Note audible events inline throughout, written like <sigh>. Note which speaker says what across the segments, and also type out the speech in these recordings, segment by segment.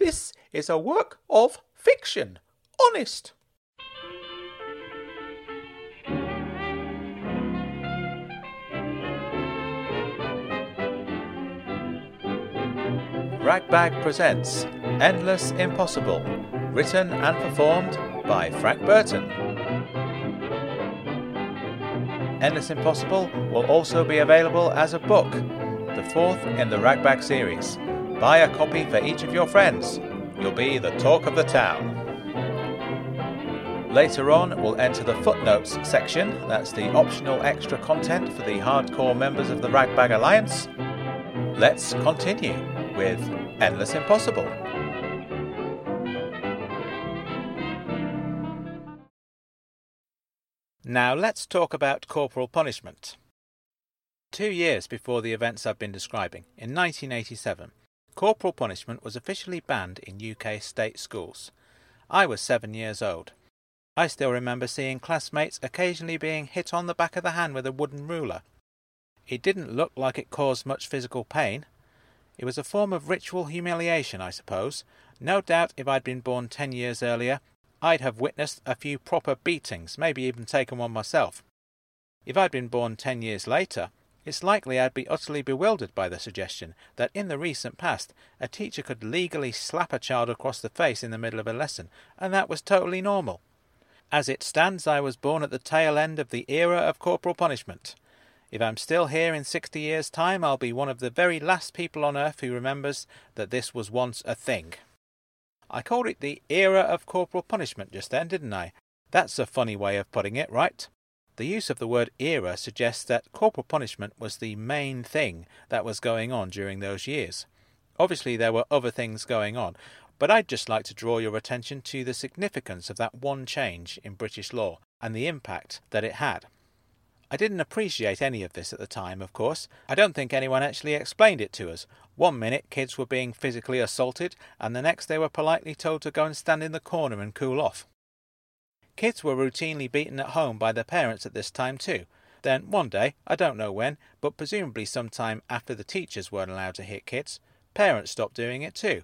Speaker 1: This is a work of fiction. Honest. Ragbag presents Endless Impossible, written and performed by Frank Burton. Endless Impossible will also be available as a book, the fourth in the Ragbag series. Buy a copy for each of your friends. You'll be the talk of the town. Later on, we'll enter the footnotes section. That's the optional extra content for the hardcore members of the Ragbag Alliance. Let's continue with Endless Impossible. Now let's talk about corporal punishment. Two years before the events I've been describing, in 1987, corporal punishment was officially banned in UK state schools. I was seven years old. I still remember seeing classmates occasionally being hit on the back of the hand with a wooden ruler. It didn't look like it caused much physical pain. It was a form of ritual humiliation, I suppose. No doubt if I'd been born ten years earlier, I'd have witnessed a few proper beatings, maybe even taken one myself. If I'd been born ten years later, it's likely I'd be utterly bewildered by the suggestion that in the recent past a teacher could legally slap a child across the face in the middle of a lesson, and that was totally normal. As it stands, I was born at the tail end of the era of corporal punishment. If I'm still here in sixty years' time, I'll be one of the very last people on earth who remembers that this was once a thing. I called it the era of corporal punishment just then, didn't I? That's a funny way of putting it, right? The use of the word era suggests that corporal punishment was the main thing that was going on during those years. Obviously, there were other things going on, but I'd just like to draw your attention to the significance of that one change in British law and the impact that it had. I didn't appreciate any of this at the time, of course. I don't think anyone actually explained it to us. One minute kids were being physically assaulted, and the next they were politely told to go and stand in the corner and cool off. Kids were routinely beaten at home by their parents at this time too. Then, one day, I don't know when, but presumably sometime after the teachers weren't allowed to hit kids, parents stopped doing it too.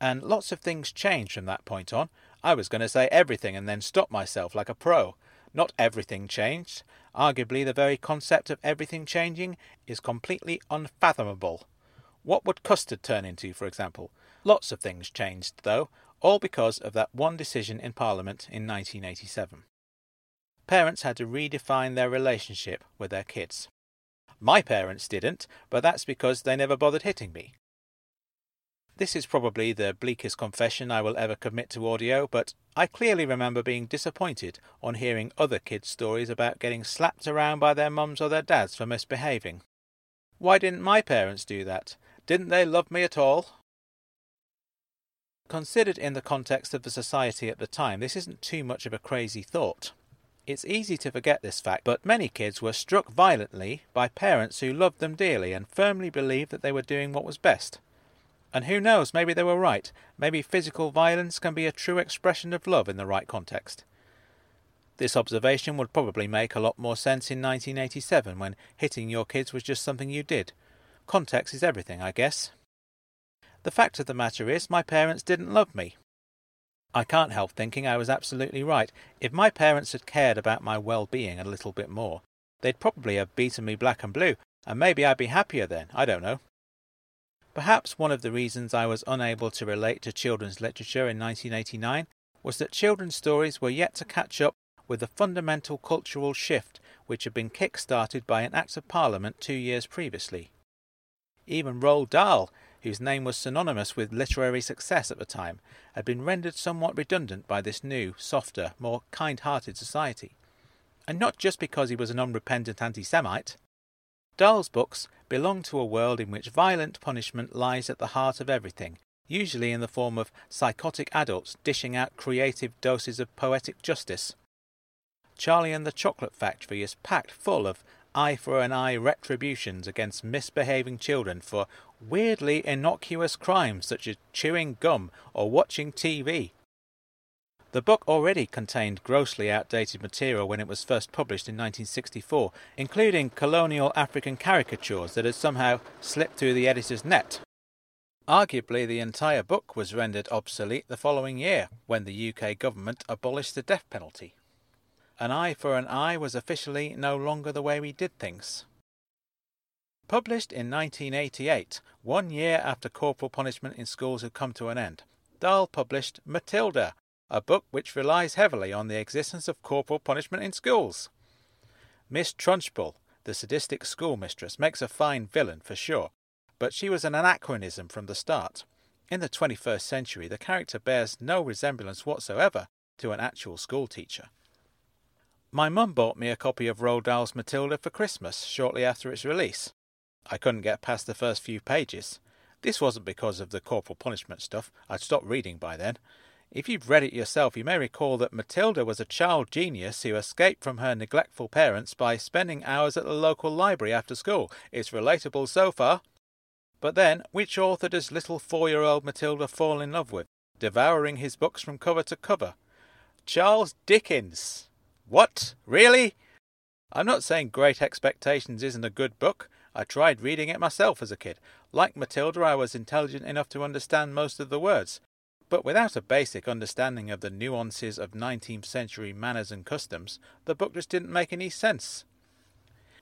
Speaker 1: And lots of things changed from that point on. I was going to say everything and then stop myself like a pro. Not everything changed. Arguably, the very concept of everything changing is completely unfathomable. What would custard turn into, for example? Lots of things changed, though, all because of that one decision in Parliament in 1987. Parents had to redefine their relationship with their kids. My parents didn't, but that's because they never bothered hitting me. This is probably the bleakest confession I will ever commit to audio, but I clearly remember being disappointed on hearing other kids' stories about getting slapped around by their mums or their dads for misbehaving. Why didn't my parents do that? Didn't they love me at all? Considered in the context of the society at the time, this isn't too much of a crazy thought. It's easy to forget this fact, but many kids were struck violently by parents who loved them dearly and firmly believed that they were doing what was best. And who knows, maybe they were right. Maybe physical violence can be a true expression of love in the right context. This observation would probably make a lot more sense in 1987 when hitting your kids was just something you did. Context is everything, I guess. The fact of the matter is, my parents didn't love me. I can't help thinking I was absolutely right. If my parents had cared about my well being a little bit more, they'd probably have beaten me black and blue, and maybe I'd be happier then, I don't know. Perhaps one of the reasons I was unable to relate to children's literature in 1989 was that children's stories were yet to catch up with the fundamental cultural shift which had been kick started by an Act of Parliament two years previously. Even Roald Dahl, whose name was synonymous with literary success at the time, had been rendered somewhat redundant by this new, softer, more kind hearted society. And not just because he was an unrepentant anti Semite. Dahl's books belong to a world in which violent punishment lies at the heart of everything, usually in the form of psychotic adults dishing out creative doses of poetic justice. Charlie and the Chocolate Factory is packed full of eye for an eye retributions against misbehaving children for weirdly innocuous crimes such as chewing gum or watching TV. The book already contained grossly outdated material when it was first published in 1964, including colonial African caricatures that had somehow slipped through the editor's net. Arguably, the entire book was rendered obsolete the following year when the UK government abolished the death penalty. An eye for an eye was officially no longer the way we did things. Published in 1988, one year after corporal punishment in schools had come to an end, Dahl published Matilda, a book which relies heavily on the existence of corporal punishment in schools. Miss Trunchbull, the sadistic schoolmistress, makes a fine villain for sure, but she was an anachronism from the start. In the 21st century, the character bears no resemblance whatsoever to an actual schoolteacher. My mum bought me a copy of Roald Dahl's Matilda for Christmas shortly after its release. I couldn't get past the first few pages. This wasn't because of the corporal punishment stuff, I'd stopped reading by then. If you've read it yourself, you may recall that Matilda was a child genius who escaped from her neglectful parents by spending hours at the local library after school. It's relatable so far. But then, which author does little four year old Matilda fall in love with, devouring his books from cover to cover? Charles Dickens! What? Really? I'm not saying Great Expectations isn't a good book. I tried reading it myself as a kid. Like Matilda, I was intelligent enough to understand most of the words. But without a basic understanding of the nuances of 19th century manners and customs, the book just didn't make any sense.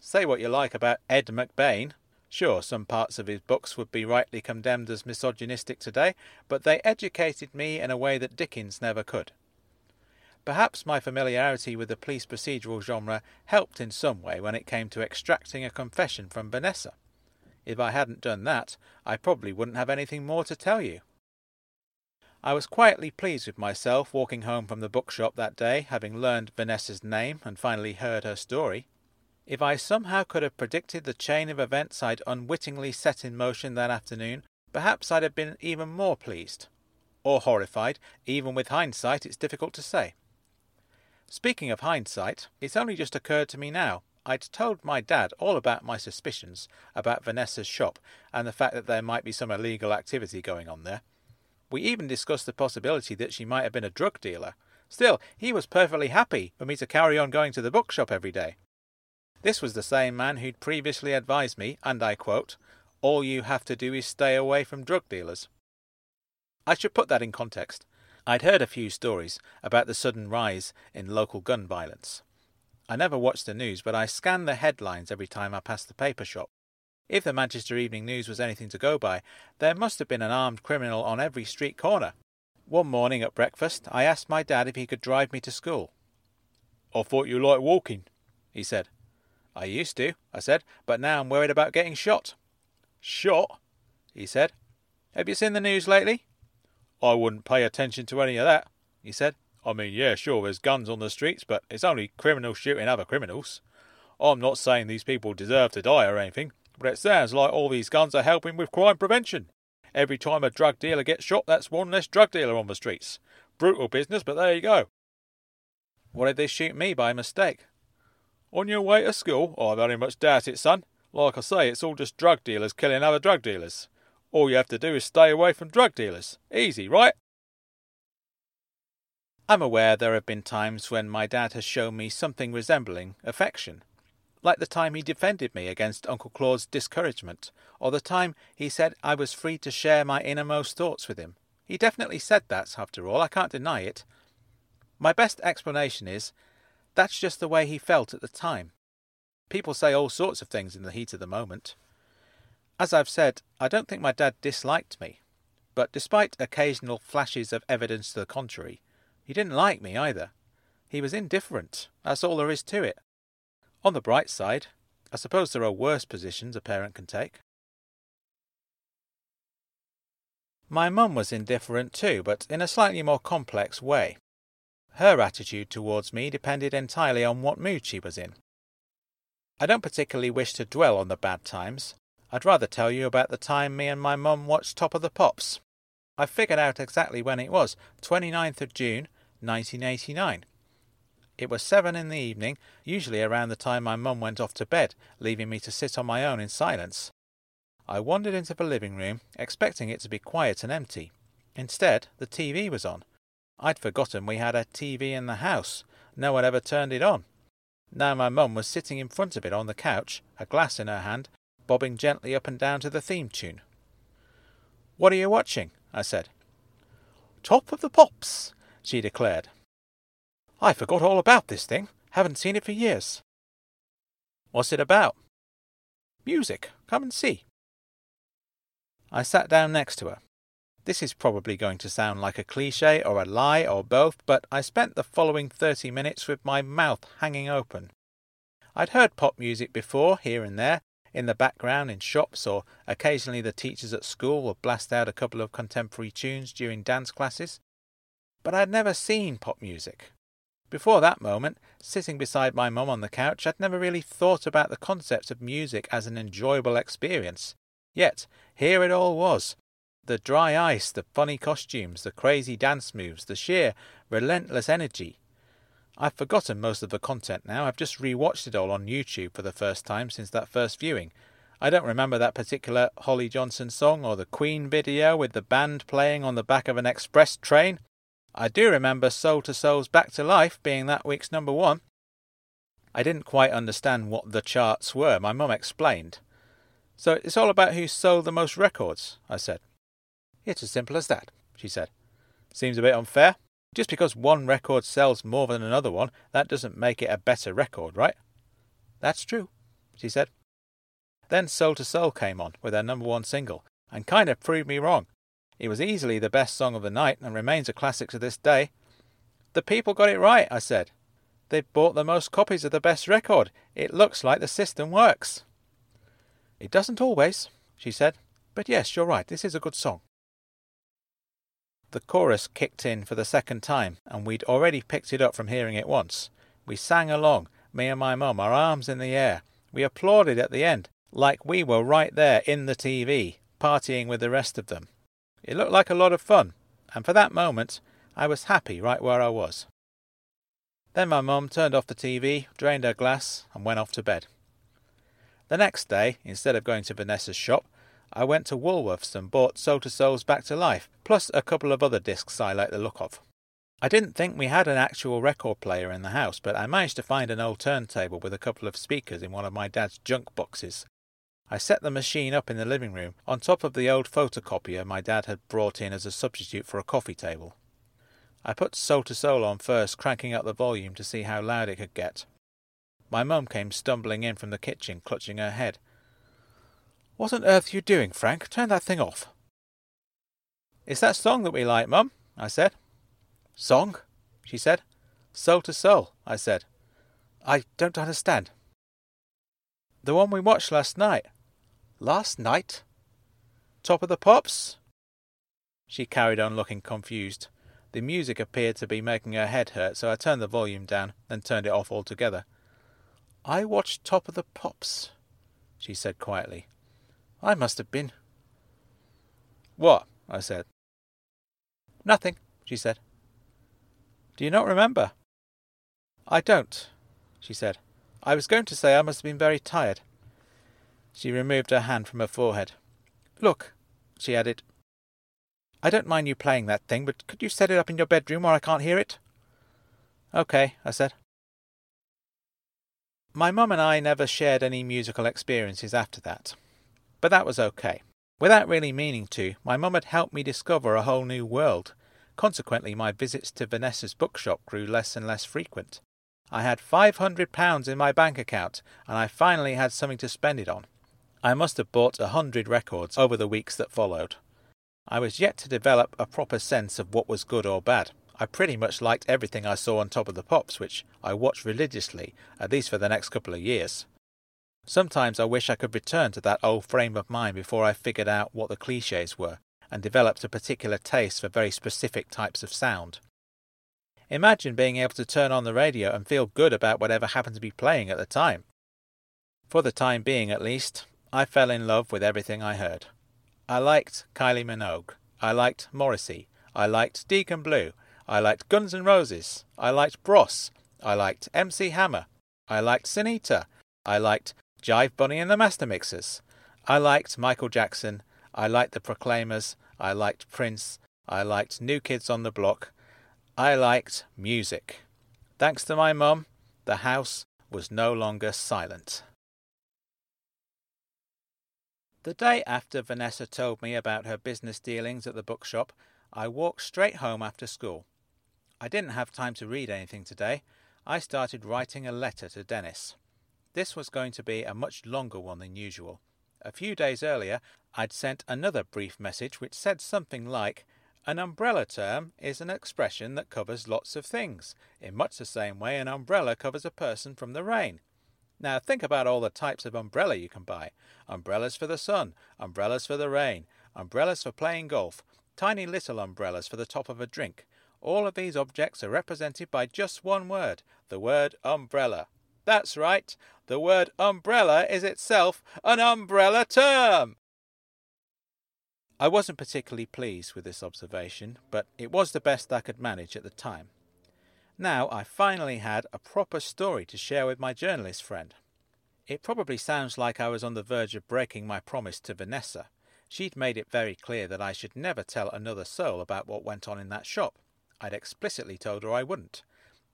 Speaker 1: Say what you like about Ed McBain. Sure, some parts of his books would be rightly condemned as misogynistic today, but they educated me in a way that Dickens never could. Perhaps my familiarity with the police procedural genre helped in some way when it came to extracting a confession from Vanessa. If I hadn't done that, I probably wouldn't have anything more to tell you. I was quietly pleased with myself walking home from the bookshop that day, having learned Vanessa's name and finally heard her story. If I somehow could have predicted the chain of events I'd unwittingly set in motion that afternoon, perhaps I'd have been even more pleased. Or horrified, even with hindsight, it's difficult to say. Speaking of hindsight, it's only just occurred to me now. I'd told my dad all about my suspicions about Vanessa's shop and the fact that there might be some illegal activity going on there. We even discussed the possibility that she might have been a drug dealer. Still, he was perfectly happy for me to carry on going to the bookshop every day. This was the same man who'd previously advised me, and I quote, All you have to do is stay away from drug dealers. I should put that in context. I'd heard a few stories about the sudden rise in local gun violence. I never watched the news, but I scanned the headlines every time I passed the paper shop. If the Manchester Evening News was anything to go by, there must have been an armed criminal on every street corner. One morning at breakfast, I asked my dad if he could drive me to school. I thought you liked walking, he said. I used to, I said, but now I'm worried about getting shot. Shot? he said. Have you seen the news lately? I wouldn't pay attention to any of that, he said. I mean, yeah, sure, there's guns on the streets, but it's only criminals shooting other criminals. I'm not saying these people deserve to die or anything, but it sounds like all these guns are helping with crime prevention. Every time a drug dealer gets shot, that's one less drug dealer on the streets. Brutal business, but there you go. What did they shoot me by mistake? On your way to school? I very much doubt it, son. Like I say, it's all just drug dealers killing other drug dealers. All you have to do is stay away from drug dealers. Easy, right? I'm aware there have been times when my dad has shown me something resembling affection, like the time he defended me against Uncle Claude's discouragement, or the time he said I was free to share my innermost thoughts with him. He definitely said that, after all, I can't deny it. My best explanation is that's just the way he felt at the time. People say all sorts of things in the heat of the moment. As I've said, I don't think my dad disliked me, but despite occasional flashes of evidence to the contrary, he didn't like me either. He was indifferent. That's all there is to it. On the bright side, I suppose there are worse positions a parent can take. My mum was indifferent too, but in a slightly more complex way. Her attitude towards me depended entirely on what mood she was in. I don't particularly wish to dwell on the bad times, I'd rather tell you about the time me and my mum watched Top of the Pops. I figured out exactly when it was 29th of June, 1989. It was seven in the evening, usually around the time my mum went off to bed, leaving me to sit on my own in silence. I wandered into the living room, expecting it to be quiet and empty. Instead, the TV was on. I'd forgotten we had a TV in the house. No one ever turned it on. Now my mum was sitting in front of it on the couch, a glass in her hand, bobbing gently up and down to the theme tune. What are you watching? I said. Top of the Pops, she declared. I forgot all about this thing. Haven't seen it for years. What's it about? Music. Come and see. I sat down next to her. This is probably going to sound like a cliche or a lie or both, but I spent the following 30 minutes with my mouth hanging open. I'd heard pop music before, here and there, in the background in shops, or occasionally the teachers at school would blast out a couple of contemporary tunes during dance classes. But I'd never seen pop music. Before that moment, sitting beside my mum on the couch, I'd never really thought about the concept of music as an enjoyable experience. Yet, here it all was. The dry ice, the funny costumes, the crazy dance moves, the sheer, relentless energy. I've forgotten most of the content now. I've just rewatched it all on YouTube for the first time since that first viewing. I don't remember that particular Holly Johnson song or the Queen video with the band playing on the back of an express train. I do remember Soul II Soul's Back to Life being that week's number one. I didn't quite understand what the charts were. My mum explained. So it's all about who sold the most records, I said. It's as simple as that, she said. Seems a bit unfair. Just because one record sells more than another one, that doesn't make it a better record, right? That's true, she said. Then Soul II Soul came on with their number one single, and kind of proved me wrong. It was easily the best song of the night and remains a classic to this day. The people got it right, I said. They've bought the most copies of the best record. It looks like the system works. It doesn't always, she said. But yes, you're right, this is a good song. The chorus kicked in for the second time, and we'd already picked it up from hearing it once. We sang along, me and my mum, our arms in the air. We applauded at the end, like we were right there in the TV, partying with the rest of them. It looked like a lot of fun, and for that moment I was happy right where I was. Then my mum turned off the TV, drained her glass, and went off to bed. The next day, instead of going to Vanessa's shop, I went to Woolworths and bought Soul II Soul's Back to Life, plus a couple of other discs I like the look of. I didn't think we had an actual record player in the house, but I managed to find an old turntable with a couple of speakers in one of my dad's junk boxes, I set the machine up in the living room on top of the old photocopier my dad had brought in as a substitute for a coffee table. I put Soul II Soul on first, cranking up the volume to see how loud it could get. My mum came stumbling in from the kitchen, clutching her head. What on earth are you doing, Frank? Turn that thing off. It's that song that we like, Mum, I said. Song? she said. Soul II Soul, I said. I don't understand. The one we watched last night. Last night? Top of the Pops? She carried on looking confused. The music appeared to be making her head hurt, so I turned the volume down, then turned it off altogether. I watched Top of the Pops, she said quietly. I must have been. What? I said. Nothing, she said. Do you not remember? I don't, she said. I was going to say I must have been very tired. She removed her hand from her forehead. Look, she added, I don't mind you playing that thing, but could you set it up in your bedroom where I can't hear it? Okay, I said. My mum and I never shared any musical experiences after that. But that was okay. Without really meaning to, my mum had helped me discover a whole new world. Consequently, my visits to Vanessa's bookshop grew less and less frequent. I had £500 in my bank account, and I finally had something to spend it on. I must have bought a hundred records over the weeks that followed. I was yet to develop a proper sense of what was good or bad. I pretty much liked everything I saw on Top of the Pops, which I watched religiously, at least for the next couple of years. Sometimes I wish I could return to that old frame of mind before I figured out what the cliches were and developed a particular taste for very specific types of sound. Imagine being able to turn on the radio and feel good about whatever happened to be playing at the time. For the time being, at least, I fell in love with everything I heard. I liked Kylie Minogue. I liked Morrissey. I liked Deacon Blue. I liked Guns N' Roses. I liked Bros. I liked MC Hammer. I liked Sinitta. I liked Jive Bunny and the Master Mixers. I liked Michael Jackson. I liked the Proclaimers. I liked Prince. I liked New Kids on the Block. I liked music. Thanks to my mum, the house was no longer silent. The day after Vanessa told me about her business dealings at the bookshop, I walked straight home after school. I didn't have time to read anything today. I started writing a letter to Dennis. This was going to be a much longer one than usual. A few days earlier, I'd sent another brief message which said something like, An umbrella term is an expression that covers lots of things, in much the same way an umbrella covers a person from the rain. Now think about all the types of umbrella you can buy umbrellas for the sun, umbrellas for the rain, umbrellas for playing golf, tiny little umbrellas for the top of a drink. All of these objects are represented by just one word the word umbrella. That's right, the word umbrella is itself an umbrella term. I wasn't particularly pleased with this observation, but it was the best I could manage at the time. Now I finally had a proper story to share with my journalist friend. It probably sounds like I was on the verge of breaking my promise to Vanessa. She'd made it very clear that I should never tell another soul about what went on in that shop. I'd explicitly told her I wouldn't.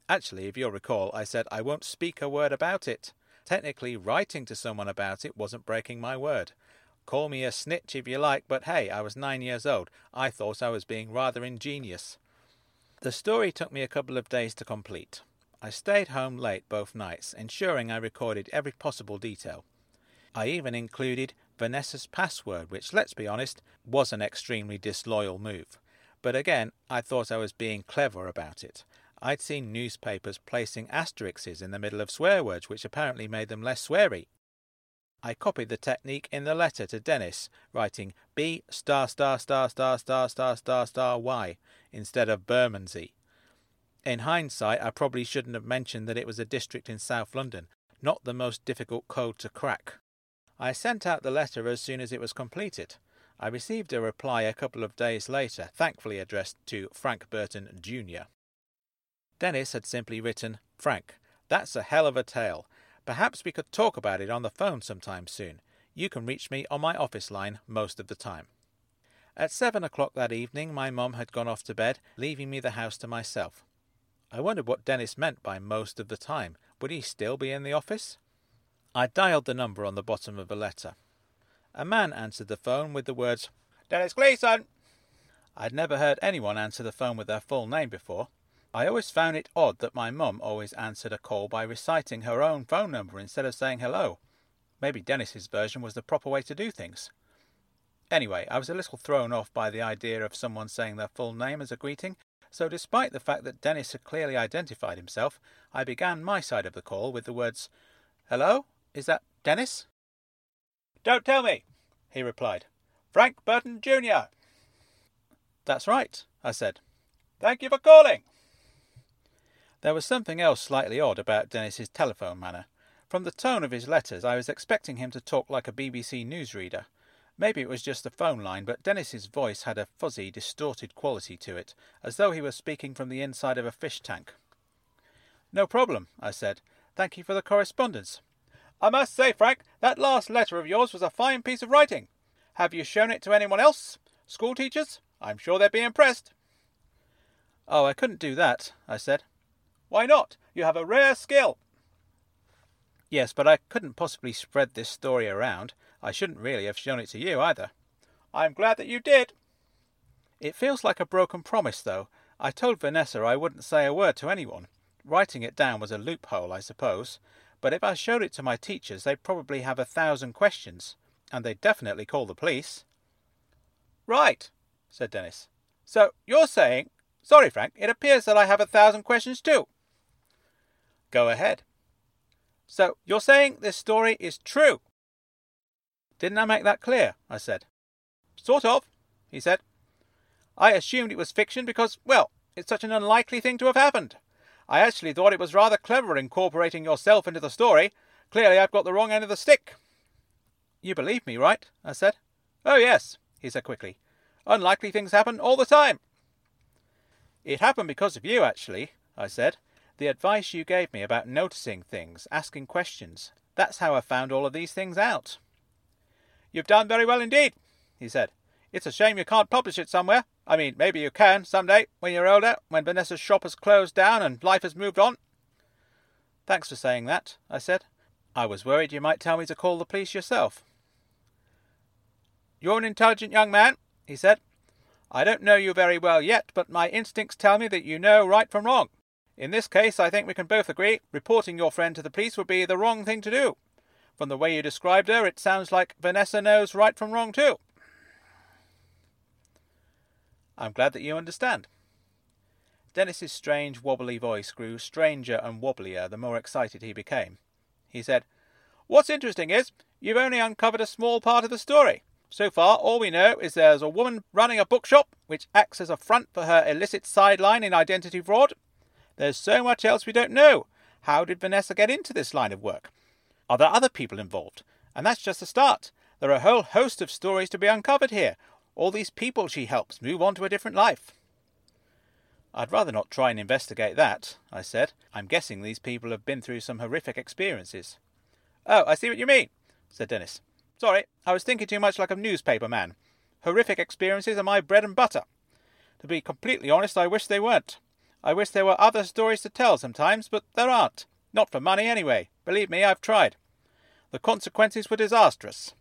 Speaker 1: Actually, if you'll recall, I said I won't speak a word about it. Technically, writing to someone about it wasn't breaking my word. Call me a snitch if you like, but hey, I was nine years old. I thought I was being rather ingenious. The story took me a couple of days to complete. I stayed home late both nights, ensuring I recorded every possible detail. I even included Vanessa's password, which, let's be honest, was an extremely disloyal move. But again, I thought I was being clever about it. I'd seen newspapers placing asterisks in the middle of swear words, which apparently made them less sweary. I copied the technique in the letter to Dennis, writing B star star star star star star star star Y instead of Bermondsey. In hindsight, I probably shouldn't have mentioned that it was a district in South London, not the most difficult code to crack. I sent out the letter as soon as it was completed. I received a reply a couple of days later, thankfully addressed to Frank Burton, Jr. Dennis had simply written, Frank, that's a hell of a tale. Perhaps we could talk about it on the phone sometime soon. You can reach me on my office line most of the time. At seven o'clock that evening, my mum had gone off to bed, leaving me the house to myself. I wondered what Dennis meant by most of the time. Would he still be in the office? I dialed the number on the bottom of a letter. A man answered the phone with the words, Dennis Gleason. I'd never heard anyone answer the phone with their full name before. I always found it odd that my mum always answered a call by reciting her own phone number instead of saying hello. Maybe Dennis's version was the proper way to do things. Anyway, I was a little thrown off by the idea of someone saying their full name as a greeting, so despite the fact that Dennis had clearly identified himself, I began my side of the call with the words, Hello? Is that Dennis? Don't tell me, he replied. Frank Burton, Jr. That's right, I said. Thank you for calling. There was something else slightly odd about Dennis's telephone manner. From the tone of his letters, I was expecting him to talk like a BBC newsreader. Maybe it was just the phone line, but Dennis's voice had a fuzzy, distorted quality to it, as though he was speaking from the inside of a fish tank. No problem, I said. Thank you for the correspondence. I must say, Frank, that last letter of yours was a fine piece of writing. Have you shown it to anyone else? School teachers? I'm sure they'd be impressed. Oh, I couldn't do that, I said. Why not? You have a rare skill. Yes, but I couldn't possibly spread this story around. I shouldn't really have shown it to you either. I'm glad that you did. It feels like a broken promise, though. I told Vanessa I wouldn't say a word to anyone. Writing it down was a loophole, I suppose. But if I showed it to my teachers, they'd probably have a thousand questions, and they'd definitely call the police. Right, said Dennis. So you're saying. Sorry, Frank, it appears that I have a thousand questions too. Go ahead. So, you're saying this story is true? Didn't I make that clear? I said. Sort of, he said. I assumed it was fiction because, well, it's such an unlikely thing to have happened. I actually thought it was rather clever incorporating yourself into the story. Clearly, I've got the wrong end of the stick. You believe me, right? I said. Oh, yes, he said quickly. Unlikely things happen all the time. It happened because of you, actually, I said. The advice you gave me about noticing things, asking questions, that's how I found all of these things out. You've done very well indeed, he said. It's a shame you can't publish it somewhere. I mean, maybe you can some day, when you're older, when Vanessa's shop has closed down and life has moved on. Thanks for saying that, I said. I was worried you might tell me to call the police yourself. You're an intelligent young man, he said. I don't know you very well yet, but my instincts tell me that you know right from wrong. In this case, I think we can both agree reporting your friend to the police would be the wrong thing to do. From the way you described her, it sounds like Vanessa knows right from wrong, too. I'm glad that you understand. Dennis's strange, wobbly voice grew stranger and wobblier the more excited he became. He said, What's interesting is, you've only uncovered a small part of the story. So far, all we know is there's a woman running a bookshop, which acts as a front for her illicit sideline in identity fraud. There's so much else we don't know. How did Vanessa get into this line of work? Are there other people involved? And that's just the start. There are a whole host of stories to be uncovered here. All these people she helps move on to a different life. I'd rather not try and investigate that, I said. I'm guessing these people have been through some horrific experiences. Oh, I see what you mean, said Dennis. Sorry, I was thinking too much like a newspaper man. Horrific experiences are my bread and butter. To be completely honest, I wish they weren't. I wish there were other stories to tell sometimes, but there aren't. Not for money, anyway. Believe me, I've tried. The consequences were disastrous.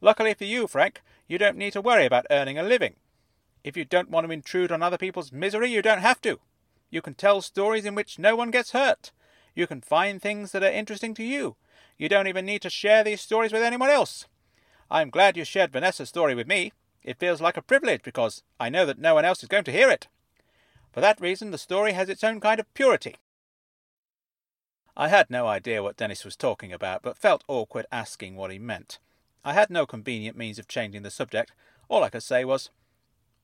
Speaker 1: Luckily for you, Frank, you don't need to worry about earning a living. If you don't want to intrude on other people's misery, you don't have to. You can tell stories in which no one gets hurt. You can find things that are interesting to you. You don't even need to share these stories with anyone else. I'm glad you shared Vanessa's story with me. It feels like a privilege because I know that no one else is going to hear it. For that reason, the story has its own kind of purity. I had no idea what Dennis was talking about, but felt awkward asking what he meant. I had no convenient means of changing the subject. All I could say was,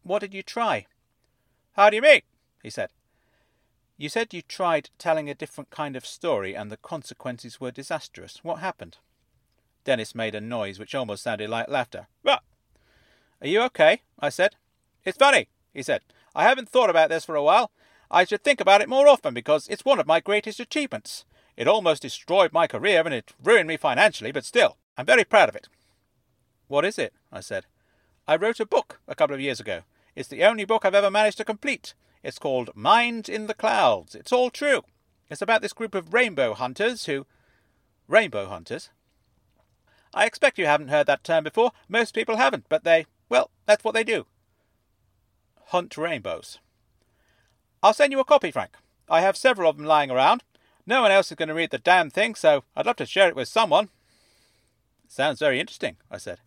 Speaker 1: what did you try? How do you mean? he said. You said you tried telling a different kind of story and the consequences were disastrous. What happened? Dennis made a noise which almost sounded like laughter. What? Are you okay? I said. It's funny, he said. I haven't thought about this for a while. I should think about it more often because it's one of my greatest achievements. It almost destroyed my career and it ruined me financially, but still, I'm very proud of it. What is it? I said. I wrote a book a couple of years ago. It's the only book I've ever managed to complete. It's called Mind in the Clouds. It's all true. It's about this group of rainbow hunters who. Rainbow hunters? I expect you haven't heard that term before. Most people haven't, but they. Well, that's what they do. Hunt rainbows. I'll send you a copy, Frank. I have several of them lying around. No one else is going to read the damn thing, so I'd love to share it with someone. Sounds very interesting, I said.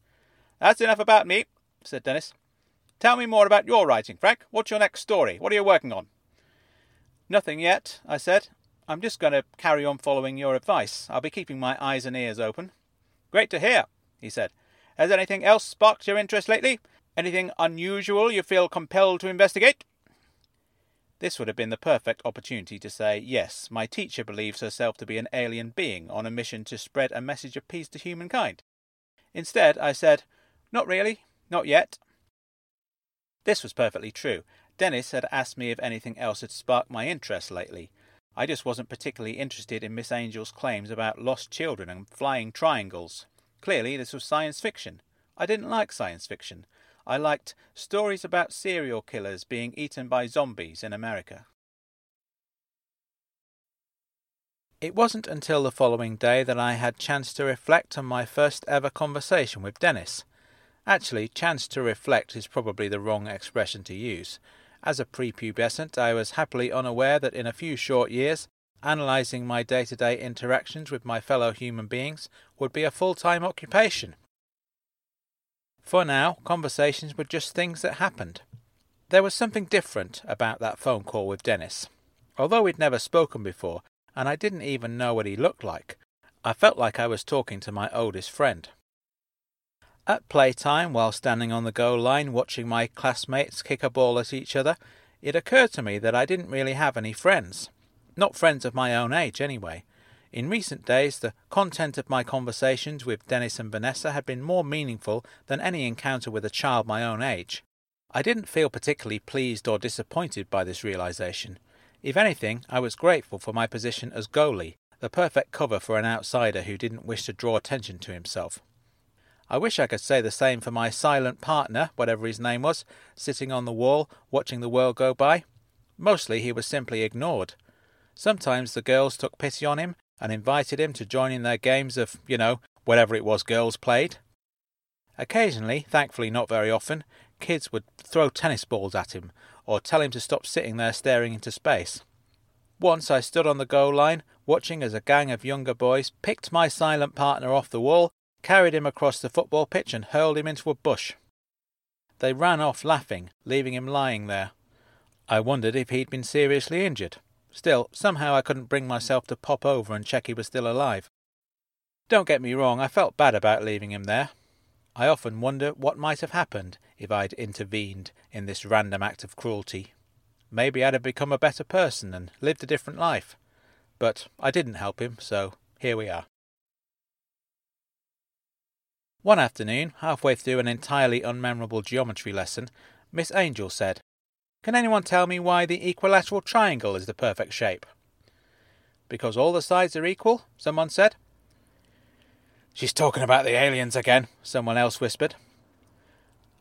Speaker 1: That's enough about me, said Dennis. Tell me more about your writing, Frank. What's your next story? What are you working on? Nothing yet, I said. I'm just going to carry on following your advice. I'll be keeping my eyes and ears open. Great to hear, he said. Has anything else sparked your interest lately? Anything unusual you feel compelled to investigate? This would have been the perfect opportunity to say, Yes, my teacher believes herself to be an alien being on a mission to spread a message of peace to humankind. Instead, I said, Not really, not yet. This was perfectly true. Dennis had asked me if anything else had sparked my interest lately. I just wasn't particularly interested in Miss Angel's claims about lost children and flying triangles. Clearly, this was science fiction. I didn't like science fiction. I liked stories about serial killers being eaten by zombies in America. It wasn't until the following day that I had chance to reflect on my first ever conversation with Dennis. Actually, chance to reflect is probably the wrong expression to use. As a prepubescent, I was happily unaware that in a few short years, analysing my day to day interactions with my fellow human beings would be a full time occupation. For now, conversations were just things that happened. There was something different about that phone call with Dennis. Although we'd never spoken before, and I didn't even know what he looked like, I felt like I was talking to my oldest friend. At playtime, while standing on the goal line watching my classmates kick a ball at each other, it occurred to me that I didn't really have any friends. Not friends of my own age, anyway. In recent days, the content of my conversations with Dennis and Vanessa had been more meaningful than any encounter with a child my own age. I didn't feel particularly pleased or disappointed by this realization. If anything, I was grateful for my position as goalie, the perfect cover for an outsider who didn't wish to draw attention to himself. I wish I could say the same for my silent partner, whatever his name was, sitting on the wall, watching the world go by. Mostly he was simply ignored. Sometimes the girls took pity on him and invited him to join in their games of, you know, whatever it was girls played. Occasionally, thankfully not very often, kids would throw tennis balls at him or tell him to stop sitting there staring into space. Once I stood on the goal line, watching as a gang of younger boys picked my silent partner off the wall, carried him across the football pitch, and hurled him into a bush. They ran off laughing, leaving him lying there. I wondered if he'd been seriously injured. Still, somehow I couldn't bring myself to pop over and check he was still alive. Don't get me wrong, I felt bad about leaving him there. I often wonder what might have happened if I'd intervened in this random act of cruelty. Maybe I'd have become a better person and lived a different life. But I didn't help him, so here we are. One afternoon, halfway through an entirely unmemorable geometry lesson, Miss Angel said, Can anyone tell me why the equilateral triangle is the perfect shape? Because all the sides are equal, someone said. She's talking about the aliens again, someone else whispered.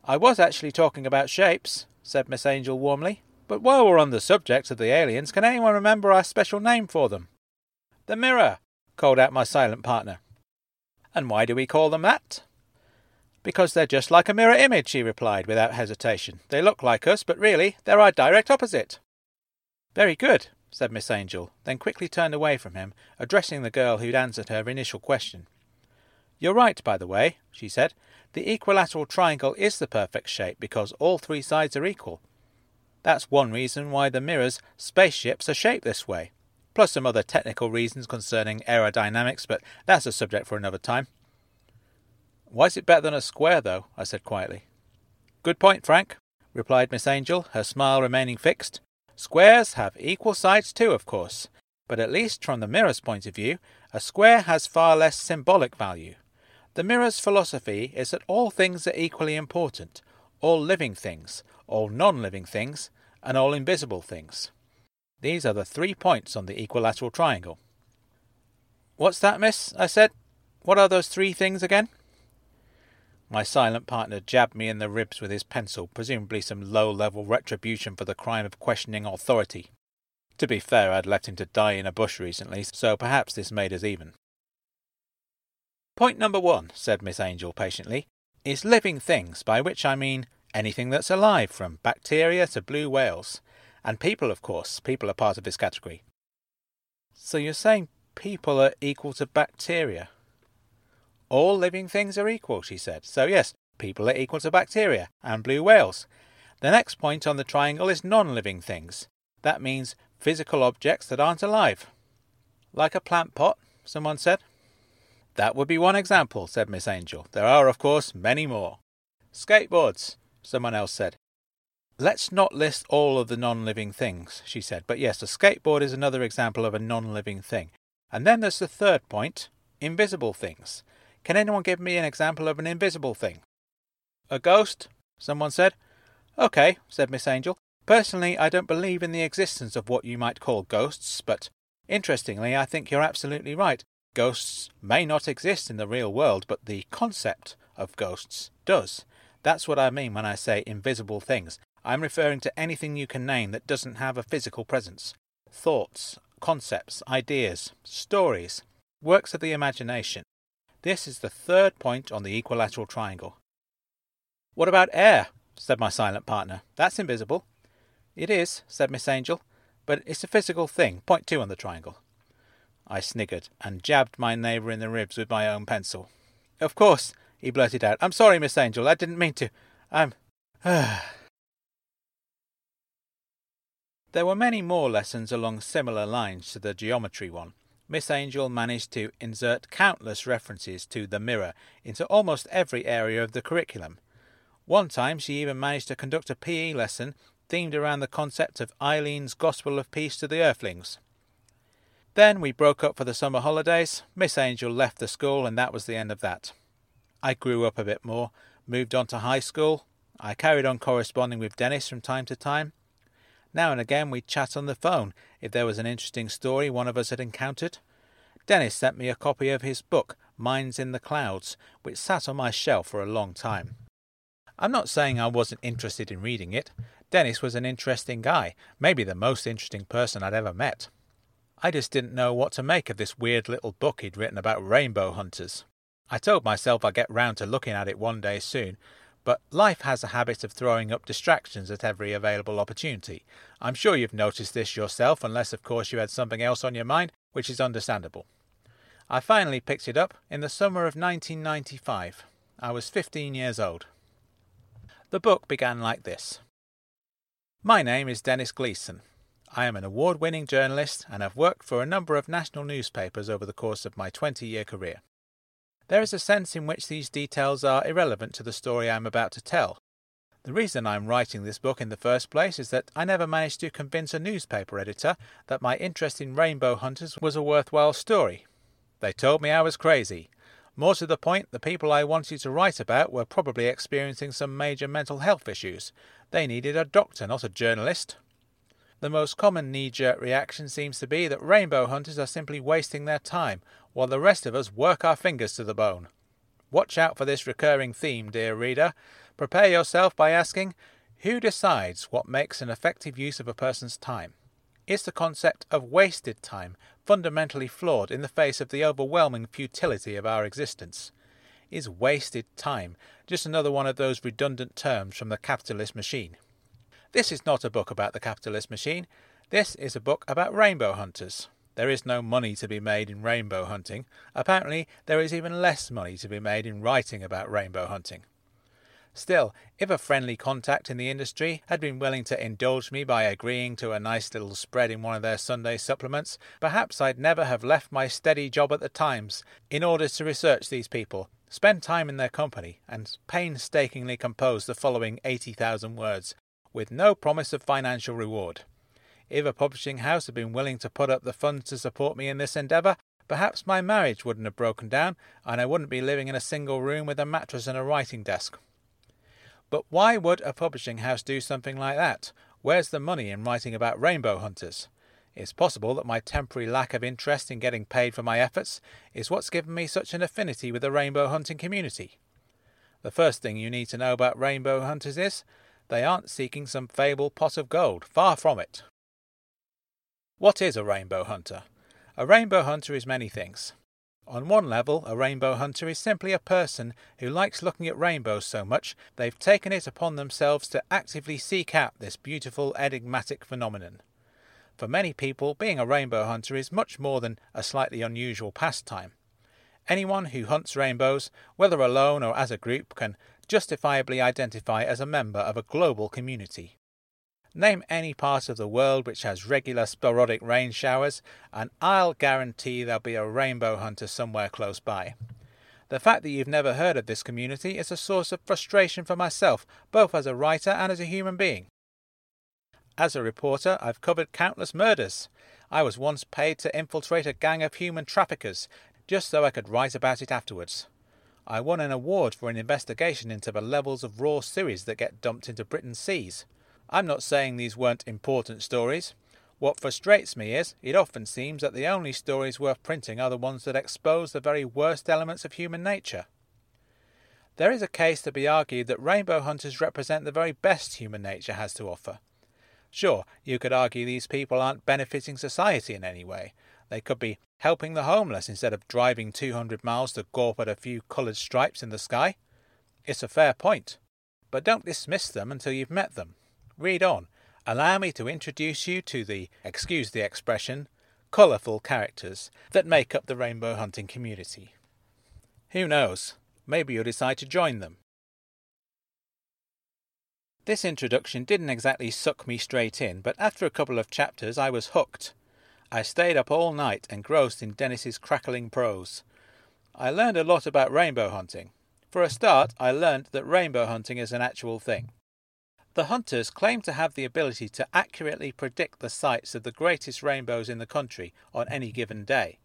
Speaker 1: I was actually talking about shapes, said Miss Angel warmly. But while we're on the subject of the aliens, can anyone remember our special name for them? The mirror, called out my silent partner. And why do we call them that? Because they're just like a mirror image, he replied without hesitation. They look like us, but really they're our direct opposite. Very good, said Miss Angel, then quickly turned away from him, addressing the girl who'd answered her initial question. You're right, by the way, she said. The equilateral triangle is the perfect shape because all three sides are equal. That's one reason why the mirrors spaceships are shaped this way, plus some other technical reasons concerning aerodynamics, but that's a subject for another time. Why is it better than a square, though? I said quietly. Good point, Frank, replied Miss Angel, her smile remaining fixed. Squares have equal sides too, of course, but at least from the mirror's point of view, a square has far less symbolic value. The mirror's philosophy is that all things are equally important, all living things, all non living things, and all invisible things. These are the three points on the equilateral triangle. What's that, miss? I said. What are those three things again? My silent partner jabbed me in the ribs with his pencil, presumably some low level retribution for the crime of questioning authority. To be fair, I'd left him to die in a bush recently, so perhaps this made us even. Point number one, said Miss Angel patiently, is living things, by which I mean anything that's alive, from bacteria to blue whales. And people, of course, people are part of this category. So you're saying people are equal to bacteria? All living things are equal, she said. So yes, people are equal to bacteria and blue whales. The next point on the triangle is non living things. That means physical objects that aren't alive. Like a plant pot, someone said. That would be one example, said Miss Angel. There are, of course, many more. Skateboards, someone else said. Let's not list all of the non living things, she said, but yes, a skateboard is another example of a non living thing. And then there's the third point invisible things. Can anyone give me an example of an invisible thing? A ghost? someone said. OK, said Miss Angel. Personally, I don't believe in the existence of what you might call ghosts, but interestingly, I think you're absolutely right. Ghosts may not exist in the real world, but the concept of ghosts does. That's what I mean when I say invisible things. I'm referring to anything you can name that doesn't have a physical presence. Thoughts, concepts, ideas, stories, works of the imagination. This is the third point on the equilateral triangle. What about air? said my silent partner. That's invisible. It is, said Miss Angel, but it's a physical thing. Point two on the triangle. I sniggered and jabbed my neighbour in the ribs with my own pencil. Of course, he blurted out. I'm sorry, Miss Angel. I didn't mean to. I'm. <sighs> there were many more lessons along similar lines to the geometry one. Miss Angel managed to insert countless references to the mirror into almost every area of the curriculum. One time she even managed to conduct a PE lesson themed around the concept of Eileen's Gospel of Peace to the Earthlings. Then we broke up for the summer holidays. Miss Angel left the school, and that was the end of that. I grew up a bit more, moved on to high school. I carried on corresponding with Dennis from time to time. Now and again we'd chat on the phone if there was an interesting story one of us had encountered. Dennis sent me a copy of his book, Minds in the Clouds, which sat on my shelf for a long time. I'm not saying I wasn't interested in reading it. Dennis was an interesting guy, maybe the most interesting person I'd ever met. I just didn't know what to make of this weird little book he'd written about rainbow hunters. I told myself I'd get round to looking at it one day soon, but life has a habit of throwing up distractions at every available opportunity. I'm sure you've noticed this yourself, unless, of course, you had something else on your mind, which is understandable. I finally picked it up in the summer of 1995. I was 15 years old. The book began like this My name is Dennis Gleeson. I am an award winning journalist and have worked for a number of national newspapers over the course of my 20 year career. There is a sense in which these details are irrelevant to the story I am about to tell. The reason I am writing this book in the first place is that I never managed to convince a newspaper editor that my interest in rainbow hunters was a worthwhile story. They told me I was crazy. More to the point, the people I wanted to write about were probably experiencing some major mental health issues. They needed a doctor, not a journalist. The most common knee jerk reaction seems to be that rainbow hunters are simply wasting their time, while the rest of us work our fingers to the bone. Watch out for this recurring theme, dear reader. Prepare yourself by asking Who decides what makes an effective use of a person's time? Is the concept of wasted time fundamentally flawed in the face of the overwhelming futility of our existence? Is wasted time just another one of those redundant terms from the capitalist machine? This is not a book about the capitalist machine. This is a book about rainbow hunters. There is no money to be made in rainbow hunting. Apparently, there is even less money to be made in writing about rainbow hunting. Still, if a friendly contact in the industry had been willing to indulge me by agreeing to a nice little spread in one of their Sunday supplements, perhaps I'd never have left my steady job at the Times in order to research these people, spend time in their company, and painstakingly compose the following 80,000 words, with no promise of financial reward. If a publishing house had been willing to put up the funds to support me in this endeavour, perhaps my marriage wouldn't have broken down, and I wouldn't be living in a single room with a mattress and a writing desk. But why would a publishing house do something like that? Where's the money in writing about rainbow hunters? It's possible that my temporary lack of interest in getting paid for my efforts is what's given me such an affinity with the rainbow hunting community. The first thing you need to know about rainbow hunters is they aren't seeking some fabled pot of gold, far from it. What is a rainbow hunter? A rainbow hunter is many things. On one level, a rainbow hunter is simply a person who likes looking at rainbows so much they've taken it upon themselves to actively seek out this beautiful enigmatic phenomenon. For many people, being a rainbow hunter is much more than a slightly unusual pastime. Anyone who hunts rainbows, whether alone or as a group, can justifiably identify as a member of a global community. Name any part of the world which has regular sporadic rain showers, and I'll guarantee there'll be a rainbow hunter somewhere close by. The fact that you've never heard of this community is a source of frustration for myself, both as a writer and as a human being. As a reporter, I've covered countless murders. I was once paid to infiltrate a gang of human traffickers, just so I could write about it afterwards. I won an award for an investigation into the levels of raw sewage that get dumped into Britain's seas. I'm not saying these weren't important stories. What frustrates me is, it often seems that the only stories worth printing are the ones that expose the very worst elements of human nature. There is a case to be argued that rainbow hunters represent the very best human nature has to offer. Sure, you could argue these people aren't benefiting society in any way. They could be helping the homeless instead of driving 200 miles to gawp at a few coloured stripes in the sky. It's a fair point. But don't dismiss them until you've met them. Read on. Allow me to introduce you to the, excuse the expression, colourful characters that make up the rainbow hunting community. Who knows? Maybe you'll decide to join them. This introduction didn't exactly suck me straight in, but after a couple of chapters I was hooked. I stayed up all night engrossed in Dennis's crackling prose. I learned a lot about rainbow hunting. For a start, I learned that rainbow hunting is an actual thing. The hunters claim to have the ability to accurately predict the sites of the greatest rainbows in the country on any given day.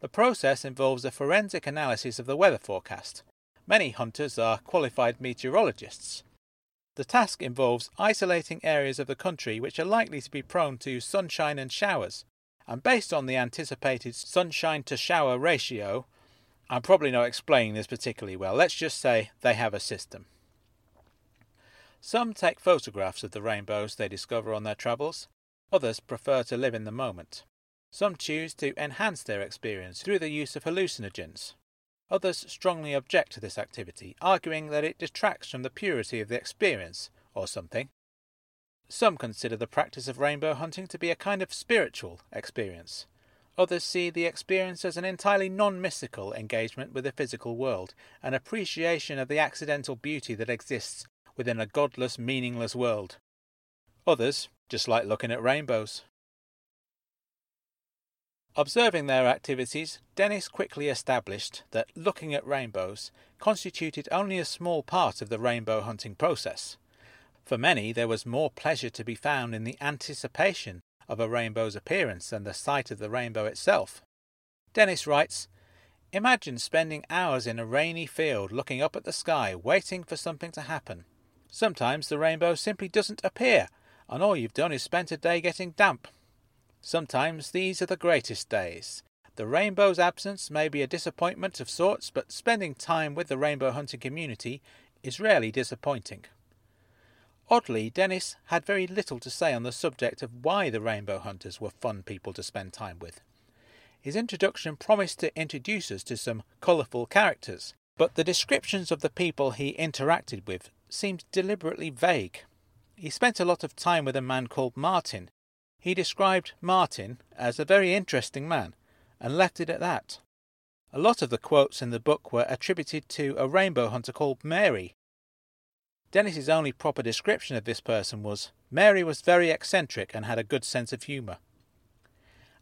Speaker 1: The process involves a forensic analysis of the weather forecast. Many hunters are qualified meteorologists. The task involves isolating areas of the country which are likely to be prone to sunshine and showers. And based on the anticipated sunshine to shower ratio, I'm probably not explaining this particularly well. Let's just say they have a system. Some take photographs of the rainbows they discover on their travels, others prefer to live in the moment. Some choose to enhance their experience through the use of hallucinogens. Others strongly object to this activity, arguing that it detracts from the purity of the experience, or something. Some consider the practice of rainbow hunting to be a kind of spiritual experience. Others see the experience as an entirely non mystical engagement with the physical world, an appreciation of the accidental beauty that exists within a godless, meaningless world. Others just like looking at rainbows. Observing their activities, Dennis quickly established that looking at rainbows constituted only a small part of the rainbow hunting process. For many, there was more pleasure to be found in the anticipation of a rainbow's appearance than the sight of the rainbow itself. Dennis writes, Imagine spending hours in a rainy field looking up at the sky, waiting for something to happen. Sometimes the rainbow simply doesn't appear, and all you've done is spent a day getting damp. Sometimes these are the greatest days. The rainbow's absence may be a disappointment of sorts, but spending time with the rainbow hunting community is rarely disappointing. Oddly, Dennis had very little to say on the subject of why the rainbow hunters were fun people to spend time with. His introduction promised to introduce us to some colourful characters, but the descriptions of the people he interacted with seemed deliberately vague. He spent a lot of time with a man called Martin. He described Martin as a very interesting man, and left it at that. A lot of the quotes in the book were attributed to a rainbow hunter called Mary. Dennis's only proper description of this person was Mary was very eccentric and had a good sense of humour.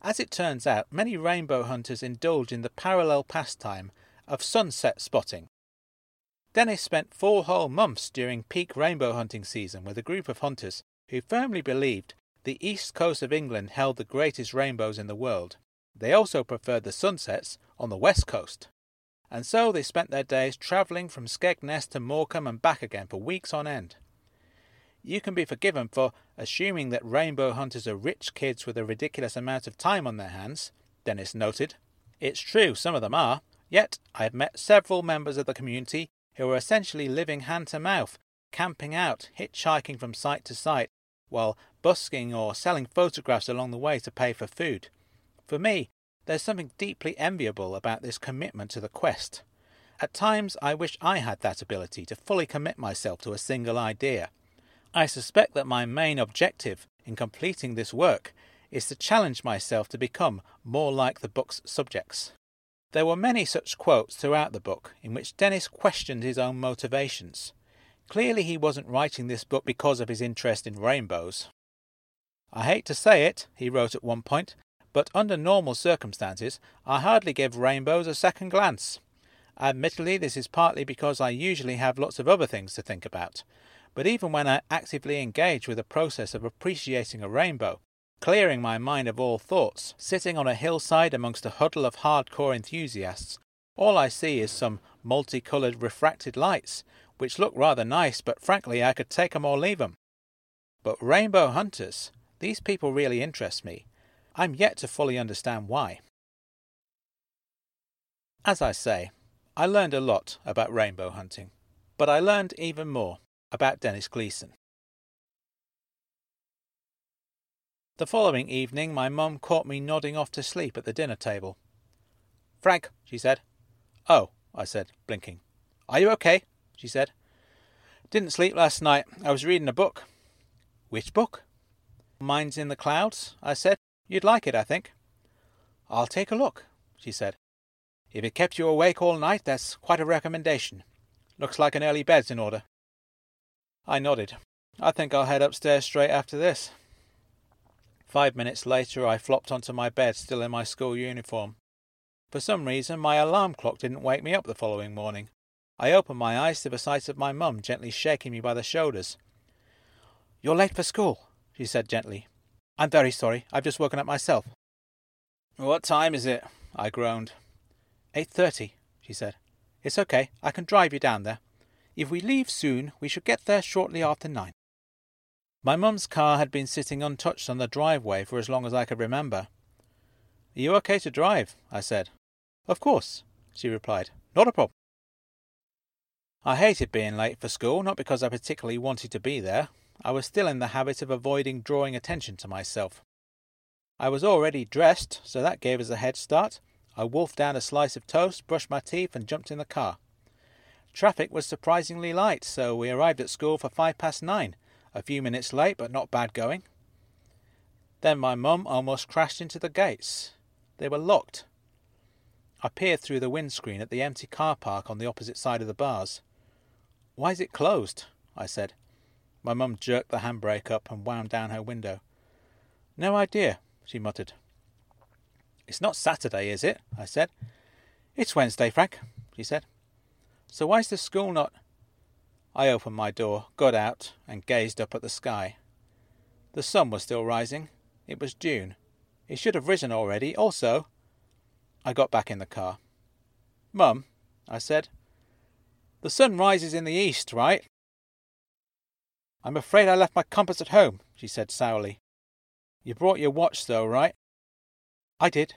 Speaker 1: As it turns out, many rainbow hunters indulge in the parallel pastime of sunset spotting. Dennis spent four whole months during peak rainbow hunting season with a group of hunters who firmly believed the east coast of England held the greatest rainbows in the world. They also preferred the sunsets on the west coast. And so they spent their days travelling from Skegness to Morecambe and back again for weeks on end. You can be forgiven for assuming that rainbow hunters are rich kids with a ridiculous amount of time on their hands, Dennis noted. It's true, some of them are, Yet I have met several members of the community who were essentially living hand to mouth, camping out, hitchhiking from site to site, while busking or selling photographs along the way to pay for food. For me, there's something deeply enviable about this commitment to the quest. At times, I wish I had that ability to fully commit myself to a single idea. I suspect that my main objective in completing this work is to challenge myself to become more like the book's subjects. There were many such quotes throughout the book in which Dennis questioned his own motivations. Clearly, he wasn't writing this book because of his interest in rainbows. I hate to say it, he wrote at one point, but under normal circumstances, I hardly give rainbows a second glance. Admittedly, this is partly because I usually have lots of other things to think about. But even when I actively engage with the process of appreciating a rainbow, clearing my mind of all thoughts, sitting on a hillside amongst a huddle of hardcore enthusiasts. All I see is some multicoloured refracted lights, which look rather nice, but frankly I could take 'em or leave 'em. But rainbow hunters, these people really interest me. I'm yet to fully understand why. As I say, I learned a lot about rainbow hunting, but I learned even more about Dennis Gleeson. The following evening, my mum caught me nodding off to sleep at the dinner table. Frank, she said. Oh, I said, blinking. Are you okay? she said. Didn't sleep last night. I was reading a book. Which book? Minds in the Clouds, I said. You'd like it, I think. I'll take a look, she said. If it kept you awake all night, that's quite a recommendation. Looks like an early bed's in order. I nodded. I think I'll head upstairs straight after this. Five minutes later, I flopped onto my bed, still in my school uniform. For some reason, my alarm clock didn't wake me up the following morning. I opened my eyes to the sight of my mum gently shaking me by the shoulders. You're late for school, she said gently. I'm very sorry. I've just woken up myself. What time is it? I groaned. Eight thirty, she said. It's okay. I can drive you down there. If we leave soon, we should get there shortly after nine. My mum's car had been sitting untouched on the driveway for as long as I could remember. Are you okay to drive? I said. Of course, she replied. Not a problem. I hated being late for school, not because I particularly wanted to be there. I was still in the habit of avoiding drawing attention to myself. I was already dressed, so that gave us a head start. I wolfed down a slice of toast, brushed my teeth, and jumped in the car. Traffic was surprisingly light, so we arrived at school for five past nine, a few minutes late, but not bad going. Then my mum almost crashed into the gates. They were locked. I peered through the windscreen at the empty car park on the opposite side of the bars. Why is it closed? I said. My mum jerked the handbrake up and wound down her window. No idea, she muttered. It's not Saturday, is it? I said. It's Wednesday, Frank, she said. So why's the school not. I opened my door, got out, and gazed up at the sky. The sun was still rising. It was June. It should have risen already. Also, I got back in the car. Mum, I said, the sun rises in the east, right? I'm afraid I left my compass at home, she said sourly. You brought your watch, though, right? I did.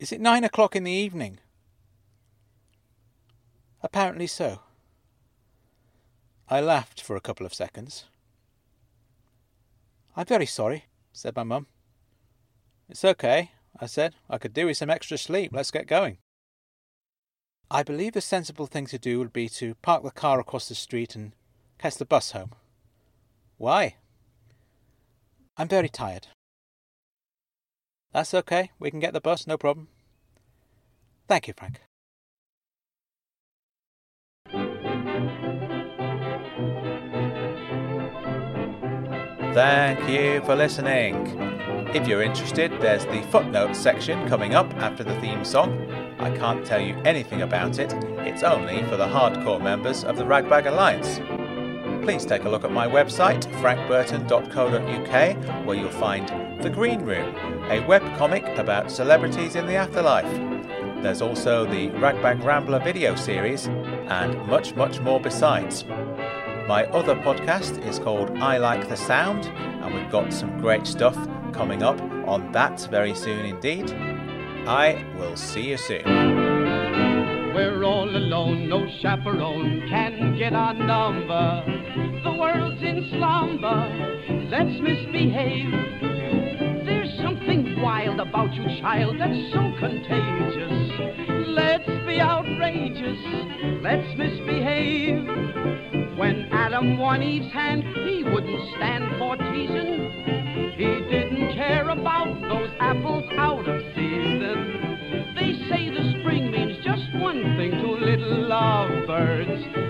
Speaker 1: Is it nine o'clock in the evening? Apparently so. I laughed for a couple of seconds. I'm very sorry, said my mum. It's okay, I said. I could do with some extra sleep. Let's get going. I believe the sensible thing to do would be to park the car across the street and catch the bus home. Why? I'm very tired. That's okay. We can get the bus, no problem. Thank you, Frank. Thank you for listening. If you're interested, there's the footnotes section coming up after the theme song. I can't tell you anything about it, it's only for the hardcore members of the Ragbag Alliance. Please take a look at my website, frankburton.co.uk, where you'll find The Green Room, a webcomic about celebrities in the afterlife. There's also the Ragbag Rambler video series, and much, much more besides. My other podcast is called I Like the Sound, and we've got some great stuff coming up on that very soon indeed. I will see you soon.
Speaker 2: We're all alone, no chaperone can get our number. The world's in slumber, let's misbehave. There's something wild about you, child, that's so contagious. Let's be outrageous, let's misbehave. When Adam won Eve's hand, he wouldn't stand for teasing. He didn't care about those apples out of season. They say the spring means just one thing to little lovebirds.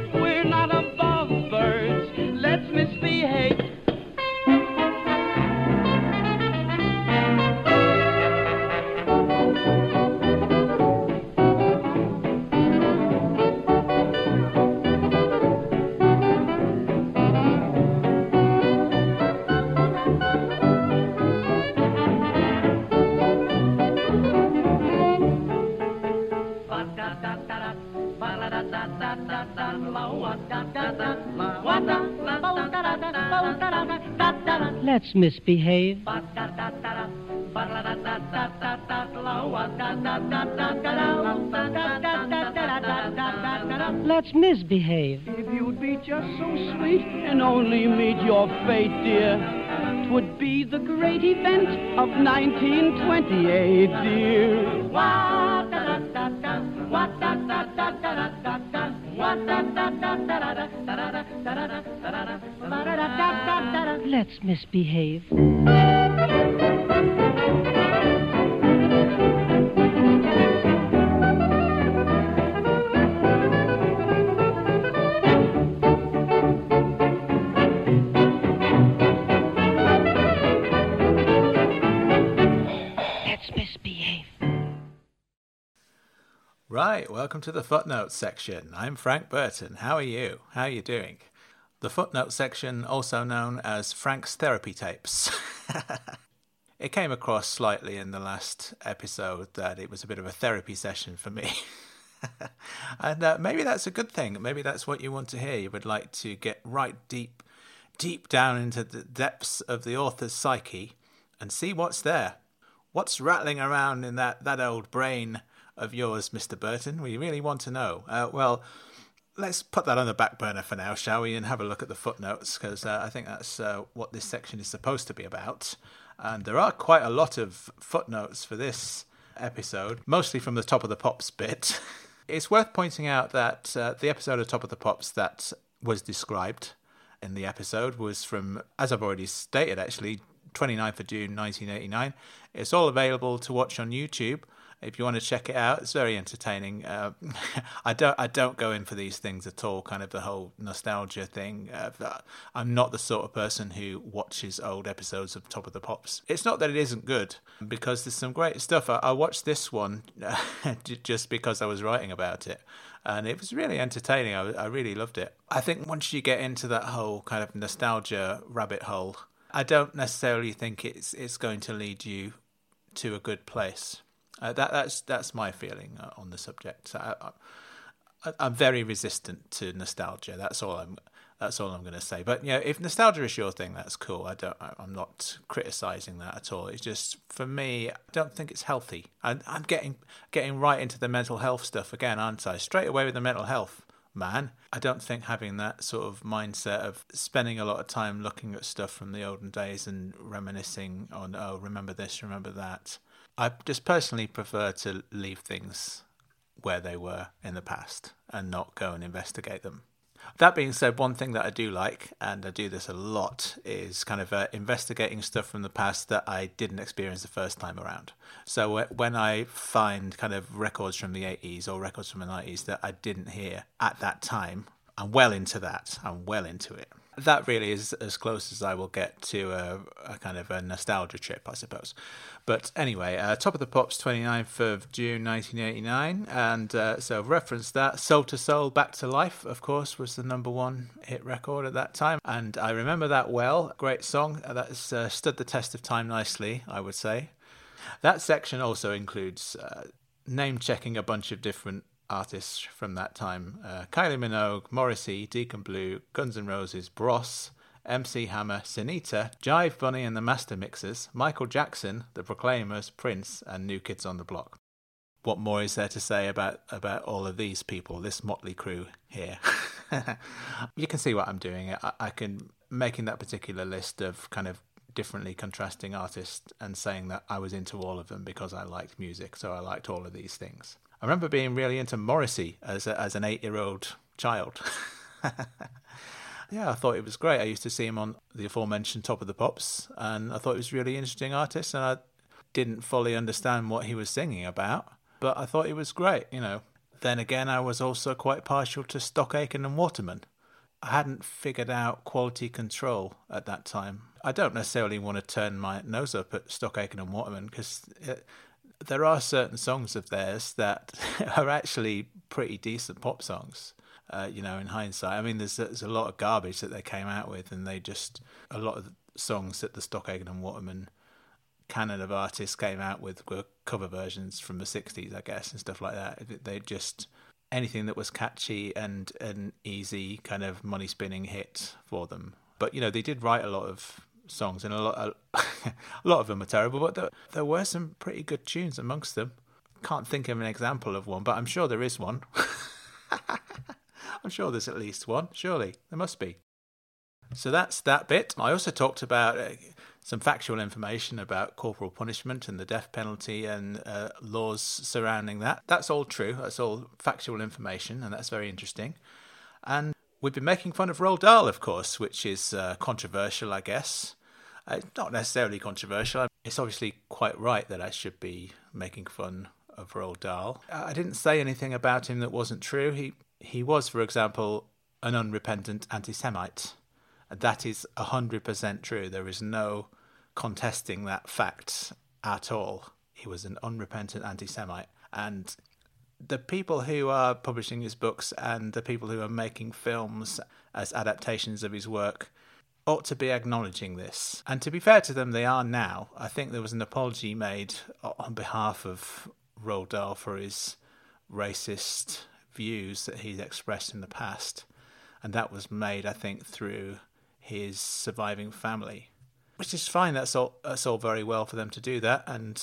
Speaker 2: Let's misbehave.
Speaker 3: Let's misbehave.
Speaker 2: If you'd be just so sweet and only meet your fate, dear, twould be the great event of 1928, dear.
Speaker 3: Let's misbehave.
Speaker 1: Right, welcome to the footnotes section. I'm Frank Burton. How are you? How are you doing? The footnote section, also known as Frank's therapy tapes. <laughs> it came across slightly in the last episode that it was a bit of a therapy session for me. <laughs> and uh, maybe that's a good thing. Maybe that's what you want to hear. You would like to get right deep, deep down into the depths of the author's psyche and see what's there. What's rattling around in that, that old brain of yours, Mr. Burton? We really want to know. Uh, well, let's put that on the back burner for now, shall we, and have a look at the footnotes, because uh, I think that's uh, what this section is supposed to be about. And there are quite a lot of footnotes for this episode, mostly from the Top of the Pops bit. <laughs> it's worth pointing out that uh, the episode of Top of the Pops that was described in the episode was from, as I've already stated, actually, 29th of June 1989. It's all available to watch on YouTube if you want to check it out, it's very entertaining. Uh, <laughs> I don't I don't go in for these things at all. Kind of the whole nostalgia thing. Uh, I'm not the sort of person who watches old episodes of Top of the Pops. It's not that it isn't good because there's some great stuff. I, I watched this one <laughs> just because I was writing about it. And it was really entertaining. I, I really loved it. I think once you get into that whole kind of nostalgia rabbit hole, I don't necessarily think it's it's going to lead you to a good place. Uh, that that's that's my feeling uh, on the subject. I, am very resistant to nostalgia. That's all I'm. That's all I'm going to say. But you know, if nostalgia is your thing, that's cool. I don't. I'm not criticizing that at all. It's just for me, I don't think it's healthy. And I'm getting getting right into the mental health stuff again, aren't I? Straight away with the mental health man. I don't think having that sort of mindset of spending a lot of time looking at stuff from the olden days and reminiscing on, oh, remember this, remember that, I just personally prefer to leave things where they were in the past and not go and investigate them. That being said, one thing that I do like, and I do this a lot, is kind of uh, investigating stuff from the past that I didn't experience the first time around. So when I find kind of records from the 80s or records from the 90s that I didn't hear at that time, I'm well into that. I'm well into it that really is as close as I will get to a, a kind of a nostalgia trip, I suppose. But anyway, uh, Top of the Pops, 29th of June 1989. And uh, so I've referenced that. Soul II Soul, Back to Life, of course, was the number one hit record at that time. And I remember that well. Great song. That's uh, stood the test of time nicely, I would say. That section also includes uh, name checking a bunch of different artists from that time uh, Kylie Minogue, Morrissey, Deacon Blue, Guns N' Roses, Bros, MC Hammer, Sinitta, Jive Bunny and the Master Mixers, Michael Jackson, The Proclaimers, Prince, and New Kids on the Block. What more is there to say about, about all of these people, this motley crew here? <laughs> you can see what I'm doing. I, I can making that particular list of kind of differently contrasting artists and saying that I was into all of them because I liked music, so I liked all of these things. I remember being really into Morrissey as a, as an eight year old child. <laughs> yeah, I thought it was great. I used to see him on the aforementioned Top of the Pops, and I thought he was a really interesting artist. And I didn't fully understand what he was singing about, but I thought he was great. You know. Then again, I was also quite partial to Stock Aitken and Waterman. I hadn't figured out quality control at that time. I don't necessarily want to turn my nose up at Stock Aitken and Waterman because uh, there are certain songs of theirs that <laughs> are actually pretty decent pop songs. Uh, you know, in hindsight, I mean, there's there's a lot of garbage that they came out with, and they just a lot of songs that the Stock Aitken and Waterman canon of artists came out with were cover versions from the '60s, I guess, and stuff like that. They just anything that was catchy and an easy kind of money spinning hit for them. But you know, they did write a lot of songs, and a lot, a, <laughs> a lot of them are terrible. But there, there were some pretty good tunes amongst them. Can't think of an example of one, but I'm sure there is one. <laughs> I'm sure there's at least one. Surely there must be. So that's that bit. I also talked about uh, some factual information about corporal punishment and the death penalty and uh, laws surrounding that. That's all true. That's all factual information, and that's very interesting. And we've been making fun of Roald Dahl, of course, which is uh, controversial, I guess. Uh, not necessarily controversial. It's obviously quite right that I should be making fun of Roald Dahl. I didn't say anything about him that wasn't true. He he was, for example, an unrepentant anti-Semite. That is hundred percent true. There is no contesting that fact at all. He was an unrepentant anti-Semite, and the people who are publishing his books and the people who are making films as adaptations of his work ought to be acknowledging this. And to be fair to them, they are now. I think there was an apology made uh, on behalf of Roald Dahl for his racist views that he's expressed in the past. And that was made, I think, through his surviving family. Which is fine, that's all that's all very well for them to do that and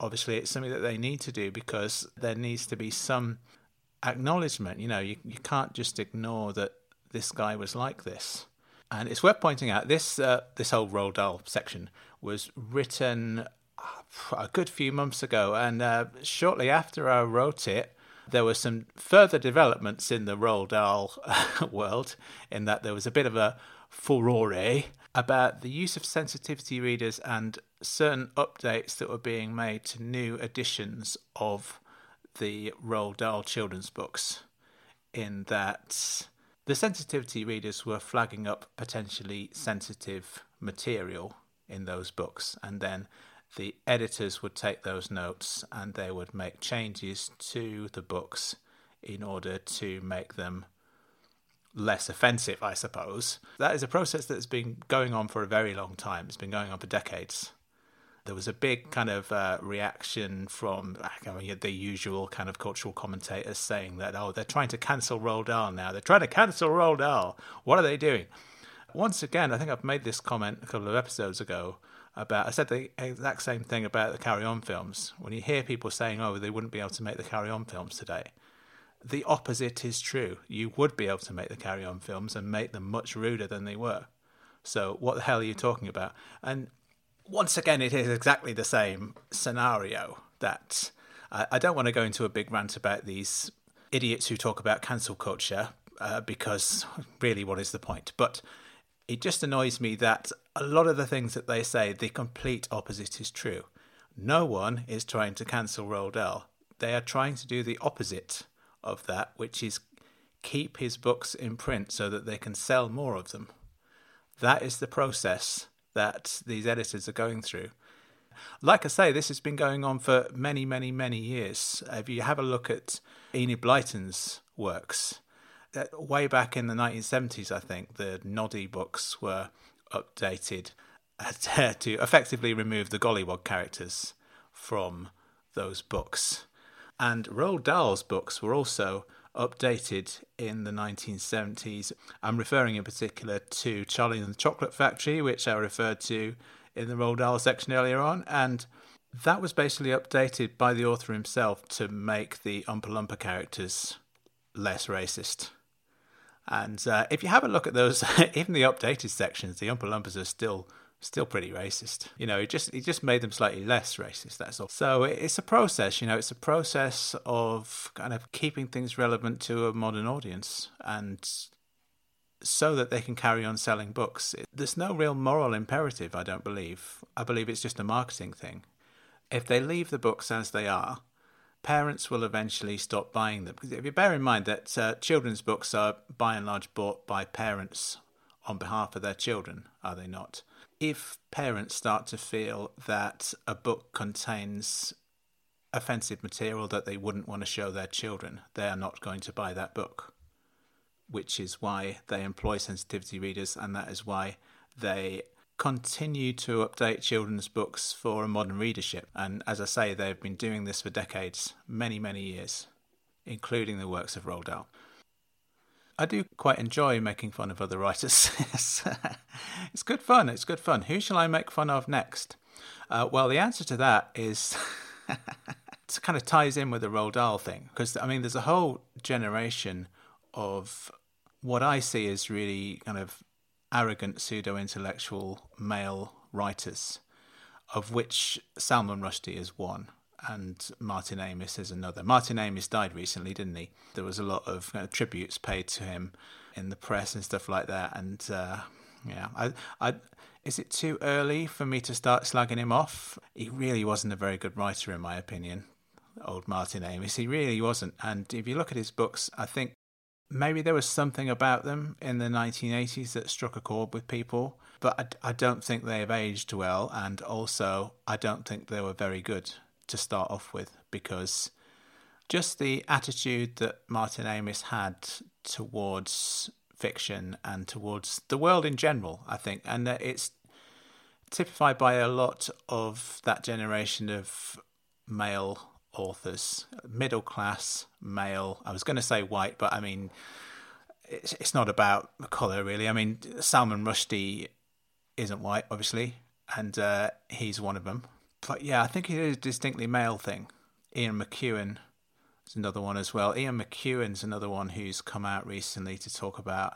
Speaker 1: obviously it's something that they need to do because there needs to be some acknowledgement. You know, you, you can't just ignore that this guy was like this. And it's worth pointing out this uh, this whole Roald Dahl section was written. a good few months ago, and uh, shortly after I wrote it, there were some further developments in the Roald Dahl <laughs> world, in that there was a bit of a furore about the use of sensitivity readers and certain updates that were being made to new editions of the Roald Dahl children's books, in that the sensitivity readers were flagging up potentially sensitive material in those books, and then the editors would take those notes and they would make changes to the books in order to make them less offensive, I suppose. That is a process that's been going on for a very long time. It's been going on for decades. There was a big kind of uh, reaction from I mean, the usual kind of cultural commentators saying that, oh, they're trying to cancel Roald Dahl now. They're trying to cancel Roald Dahl. What are they doing? Once again, I think I've made this comment a couple of episodes ago about I said the exact same thing about the Carry On films. When you hear people saying, "Oh, they wouldn't be able to make the Carry On films today," the opposite is true. You would be able to make the Carry On films and make them much ruder than they were. So what the hell are you talking about? And once again, it is exactly the same scenario. That I, I don't want to go into a big rant about these idiots who talk about cancel culture uh, because really, what is the point? But it just annoys me that a lot of the things that they say, the complete opposite is true. No one is trying to cancel Roald Dahl. They are trying to do the opposite of that, which is keep his books in print so that they can sell more of them. That is the process that these editors are going through. Like I say, this has been going on for many, many, many years. If you have a look at Enid Blyton's works, way back in the 1970s, I think, the Noddy books were updated <laughs> to effectively remove the Golliwog characters from those books. And Roald Dahl's books were also updated in the 1970s. I'm referring in particular to Charlie and the Chocolate Factory, which I referred to in the Roald Dahl section earlier on. And that was basically updated by the author himself to make the Oompa Loompa characters less racist. And uh, if you have a look at those, <laughs> even the updated sections, the Oompa Loompas are still still pretty racist. You know, it just it just made them slightly less racist. That's all. So it's a process. You know, it's a process of kind of keeping things relevant to a modern audience and so that they can carry on selling books. There's no real moral imperative, I don't believe. I believe it's just a marketing thing. If they leave the books as they are, parents will eventually stop buying them. Because if you bear in mind that uh, children's books are by and large bought by parents on behalf of their children, are they not? If parents start to feel that a book contains offensive material that they wouldn't want to show their children, they are not going to buy that book. Which is why they employ sensitivity readers, and that is why they continue to update children's books for a modern readership. And as I say, they've been doing this for decades, many, many years, including the works of Roald Dahl. I do quite enjoy making fun of other writers. <laughs> it's good fun. It's good fun. Who shall I make fun of next? Uh, well, the answer to that is <laughs> it kind of ties in with the Roald Dahl thing because I mean, there's a whole generation of what I see as really kind of arrogant pseudo intellectual male writers, of which Salman Rushdie is one and Martin Amis is another. Martin Amis died recently, didn't he? There was a lot of uh, tributes paid to him in the press and stuff like that. And uh, yeah, I, I, is it too early for me to start slagging him off? He really wasn't a very good writer, in my opinion. Old Martin Amis, he really wasn't. And if you look at his books, I think maybe there was something about them in the 1980s that struck a chord with people, but I, I, don't think they have aged well, and also I don't think they were very good to start off with because just the attitude that Martin Amis had towards fiction and towards the world in general, I think, and that it's typified by a lot of that generation of male authors, middle class male. I was going to say white, but I mean, it's, it's not about colour really. I mean, Salman Rushdie isn't white, obviously, and uh, he's one of them. But yeah, I think it is a distinctly male thing. Ian McEwan is another one as well. Ian McEwan's another one who's come out recently to talk about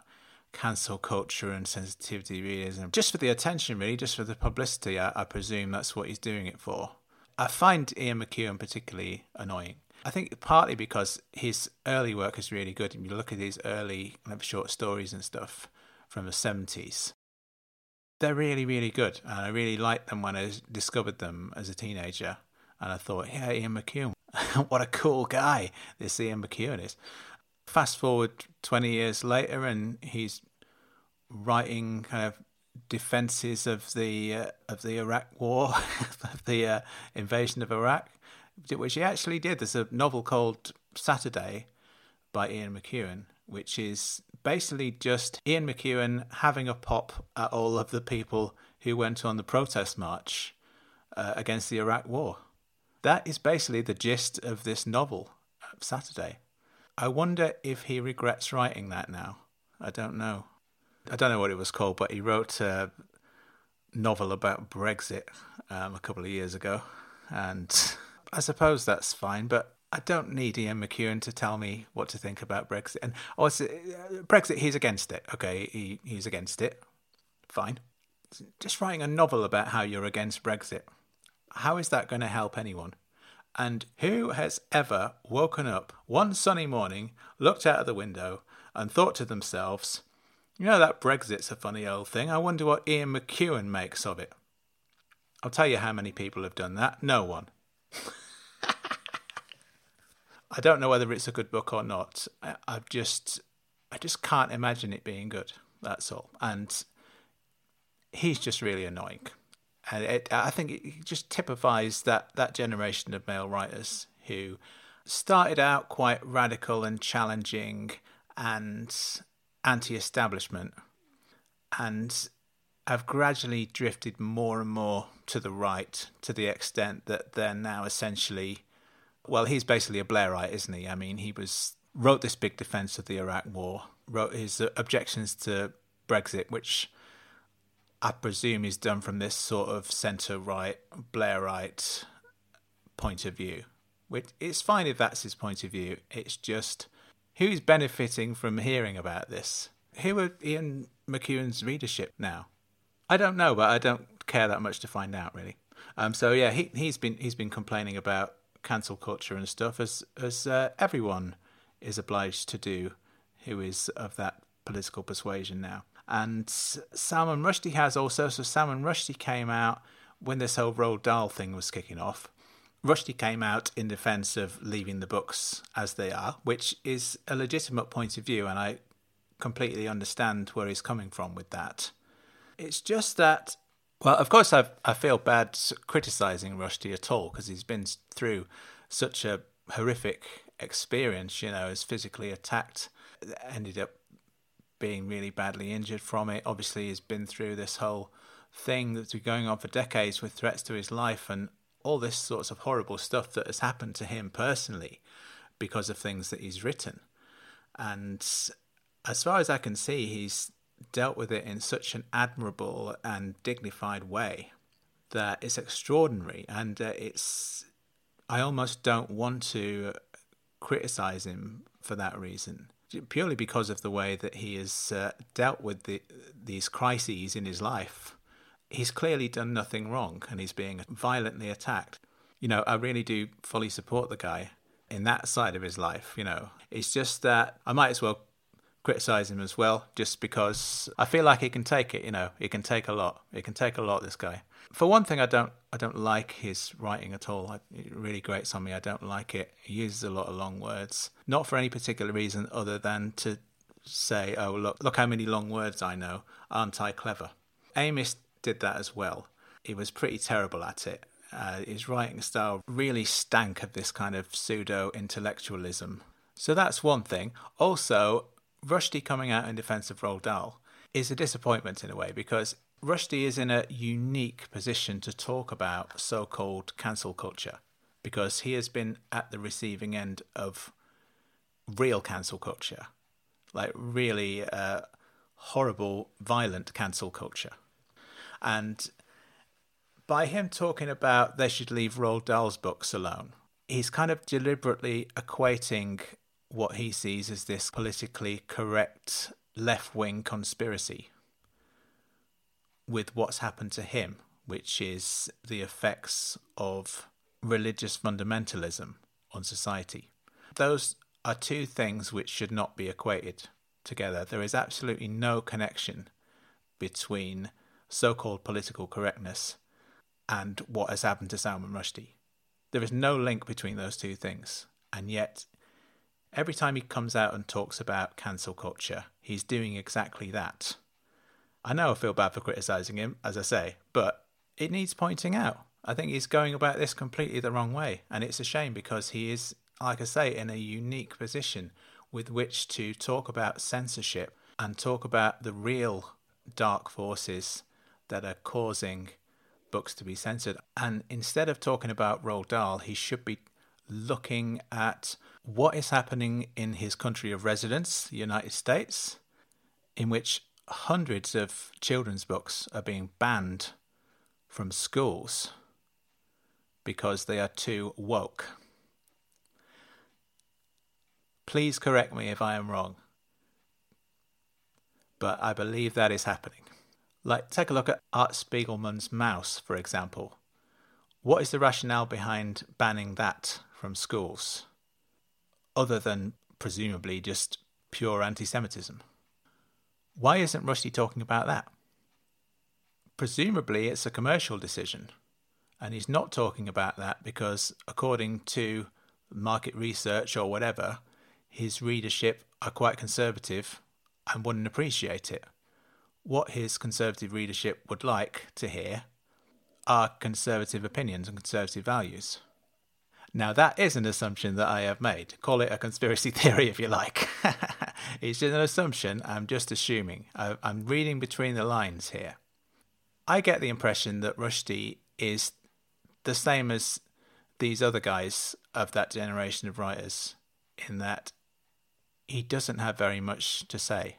Speaker 1: cancel culture and sensitivity realism, just for the attention, really, just for the publicity. I, I presume that's what he's doing it for. I find Ian McEwan particularly annoying. I think partly because his early work is really good. If you look at his early kind of short stories and stuff from the 70s, they're really, really good. And I really liked them when I discovered them as a teenager. And I thought, yeah, Ian McEwan, <laughs> what a cool guy this Ian McEwan is. Fast forward 20 years later, and he's writing kind of defenses of the uh, of the Iraq War, <laughs> of the uh, invasion of Iraq, which he actually did. There's a novel called Saturday by Ian McEwan, which is basically just Ian McEwan having a pop at all of the people who went on the protest march uh, against the Iraq War. That is basically the gist of this novel, Saturday. I wonder if he regrets writing that now. I don't know. I don't know what it was called, but he wrote a novel about Brexit um, a couple of years ago, and <laughs> I suppose that's fine. But I don't need Ian McEwan to tell me what to think about Brexit. And also, uh, Brexit, he's against it. Okay, he, he's against it. Fine. Just writing a novel about how you're against Brexit. How is that going to help anyone? And who has ever woken up one sunny morning, looked out of the window, and thought to themselves, you know, that Brexit's a funny old thing. I wonder what Ian McEwan makes of it. I'll tell you how many people have done that. No one. <laughs> I don't know whether it's a good book or not. I, I've just, I just can't imagine it being good. That's all. And he's just really annoying, and it, I think it just typifies that that generation of male writers who started out quite radical and challenging and anti-establishment, and have gradually drifted more and more to the right to the extent that they're now essentially well, he's basically a Blairite, isn't he? I mean, he was wrote this big defense of the Iraq War, wrote his objections to Brexit, which I presume is done from this sort of centre right Blairite point of view. Which it's fine if that's his point of view. It's just who's benefiting from hearing about this? Who are Ian McEwan's readership now? I don't know, but I don't care that much to find out really. Um, so yeah, he he's been he's been complaining about cancel culture and stuff, as as uh, everyone is obliged to do, who is of that political persuasion now. And Salman Rushdie has also. So Salman Rushdie came out when this whole Roald Dahl thing was kicking off. Rushdie came out in defence of leaving the books as they are, which is a legitimate point of view, and I completely understand where he's coming from with that. It's just that well, of course, I I feel bad criticizing Rushdie at all because he's been through such a horrific experience. You know, is physically attacked, ended up being really badly injured from it. Obviously, he's been through this whole thing that's been going on for decades with threats to his life and all this sorts of horrible stuff that has happened to him personally because of things that he's written. And as far as I can see, he's dealt with it in such an admirable and dignified way that it's extraordinary. And uh, it's I almost don't want to criticize him for that reason purely because of the way that he has uh, dealt with the, these crises in his life. He's clearly done nothing wrong and he's being violently attacked. You know I really do fully support the guy in that side of his life you know. It's just that I might as well criticize him as well, just because I feel like he can take it. You know, he can take a lot. He can take a lot. This guy. For one thing, I don't I don't like his writing at all. It really grates on me. I don't like it. He uses a lot of long words, not for any particular reason other than to say, "Oh, look, look how many long words I know. Aren't I clever?" Amis did that as well. He was pretty terrible at it. Uh, his writing style really stank of this kind of pseudo intellectualism. So that's one thing. Also, Rushdie coming out in defence of Roald Dahl is a disappointment in a way because Rushdie is in a unique position to talk about so called cancel culture because he has been at the receiving end of real cancel culture, like really uh, horrible, violent cancel culture. And by him talking about they should leave Roald Dahl's books alone, he's kind of deliberately equating what he sees as this politically correct left wing conspiracy with what's happened to him, which is the effects of religious fundamentalism on society. Those are two things which should not be equated together. There is absolutely no connection between so called political correctness and what has happened to Salman Rushdie. There is no link between those two things. And yet, every time he comes out and talks about cancel culture, he's doing exactly that. I know I feel bad for criticizing him, as I say, but it needs pointing out. I think he's going about this completely the wrong way. And it's a shame because he is, like I say, in a unique position with which to talk about censorship and talk about the real dark forces that are causing books to be censored. And instead of talking about Roald Dahl, he should be looking at what is happening in his country of residence, the United States, in which hundreds of children's books are being banned from schools because they are too woke. Please correct me if I am wrong, but I believe that is happening. Like, take a look at Art Spiegelman's Maus, for example. What is the rationale behind banning that from schools, other than presumably just pure anti Semitism? Why isn't Rushdie talking about that? Presumably, it's a commercial decision, and he's not talking about that because, according to market research or whatever, his readership are quite conservative and wouldn't appreciate it what his conservative readership would like to hear are conservative opinions and conservative values. Now, that is an assumption that I have made. Call it a conspiracy <laughs> theory if you like. <laughs> it's an assumption. I'm just assuming. I'm reading between the lines here. I get the impression that Rushdie is the same as these other guys of that generation of writers, in that he doesn't have very much to say.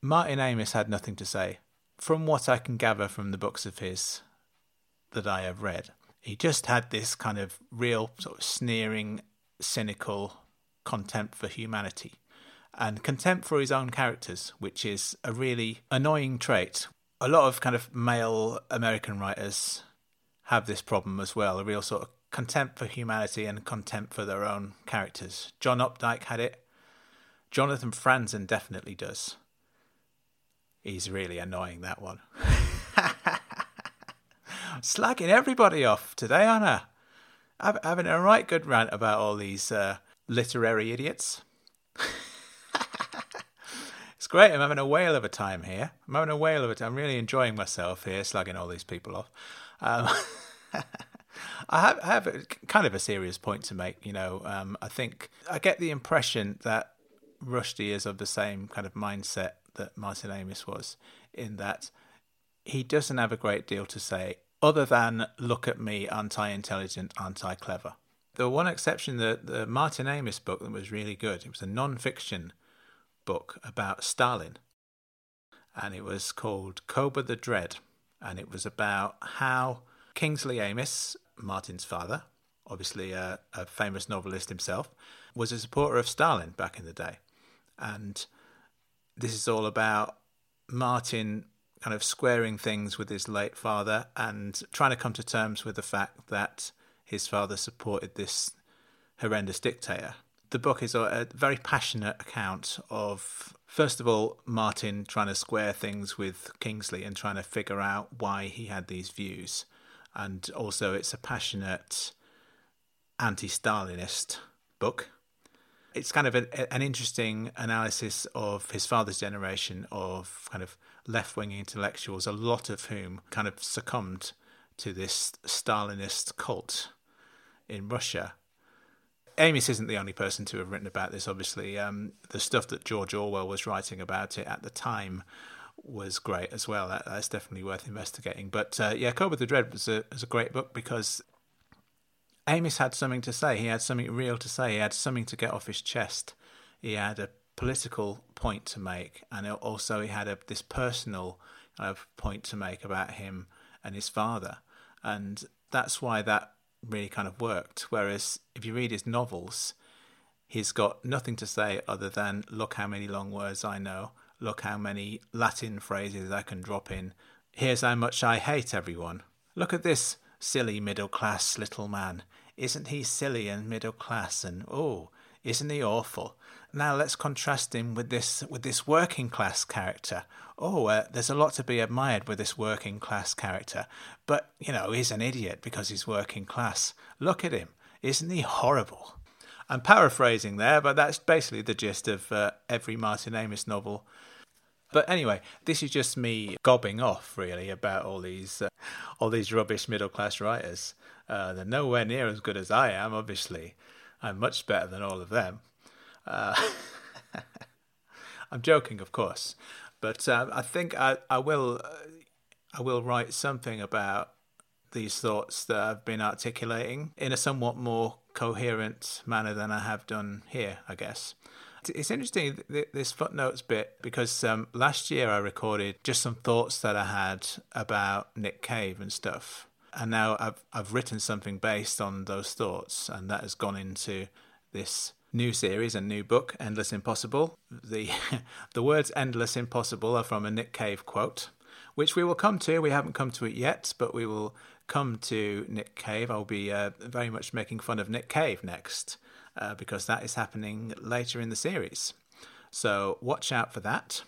Speaker 1: Martin Amis had nothing to say. From what I can gather from the books of his that I have read, he just had this kind of real sort of sneering, cynical contempt for humanity and contempt for his own characters, which is a really annoying trait. A lot of kind of male American writers have this problem as well a real sort of contempt for humanity and contempt for their own characters. John Updike had it. Jonathan Franzen definitely does. He's really annoying, that one. <laughs> Slagging everybody off today, Anna. I'm having a right good rant about all these uh, literary idiots. <laughs> it's great. I'm having a whale of a time here. I'm having a whale of a time. I'm really enjoying myself here, slugging all these people off. Um, <laughs> I have, I have a, kind of a serious point to make. You know, um, I think I get the impression that Rushdie is of the same kind of mindset that Martin Amis was, in that he doesn't have a great deal to say other than look at me, anti intelligent, anti clever. The one exception, the, the Martin Amis book that was really good, it was a non fiction book about Stalin. And it was called Koba the Dread. And it was about how Kingsley Amis, Martin's father, obviously a, a famous novelist himself, was a supporter of Stalin back in the day. And this is all about Martin kind of squaring things with his late father and trying to come to terms with the fact that his father supported this horrendous dictator. The book is a very passionate account of, first of all, Martin trying to square things with Kingsley and trying to figure out why he had these views. And also, it's a passionate anti Stalinist book it's kind of a, an interesting analysis of his father's generation of kind of left wing intellectuals, a lot of whom kind of succumbed to this Stalinist cult in Russia. Amis isn't the only person to have written about this, obviously. Um, the stuff that George Orwell was writing about it at the time was great as well. That, that's definitely worth investigating. But uh, yeah, Koba the Dread was a, was a great book because Amis had something to say. He had something real to say. He had something to get off his chest. He had a political point to make, and also he had a, this personal uh, point to make about him and his father. And that's why that really kind of worked. Whereas if you read his novels, he's got nothing to say other than, look how many long words I know, look how many Latin phrases I can drop in. Here's how much I hate everyone. Look at this silly middle class little man. Isn't he silly and middle class and oh, isn't he awful? Now let's contrast him with this with this working class character. Oh, uh, there's a lot to be admired with this working class character, but you know he's an idiot because he's working class. Look at him, isn't he horrible? I'm paraphrasing there, but that's basically the gist of uh, every Martin Amis novel. But anyway, this is just me gobbing off really about all these uh, all these rubbish middle class writers. Uh, they're nowhere near as good as I am, obviously. I'm much better than all of them. Uh, <laughs> I'm joking, of course, but uh, I think I, I will uh, I will write something about these thoughts that I've been articulating in a somewhat more coherent manner than I have done here, I guess. It's interesting this footnotes bit because um, last year I recorded just some thoughts that I had about Nick Cave and stuff, and now I've I've written something based on those thoughts, and that has gone into this new series and new book, Endless Impossible. The <laughs> the words Endless Impossible are from a Nick Cave quote, which we will come to. We haven't come to it yet, but we will come to Nick Cave. I'll be uh, very much making fun of Nick Cave next, uh, because that is happening later in the series. So watch out for that.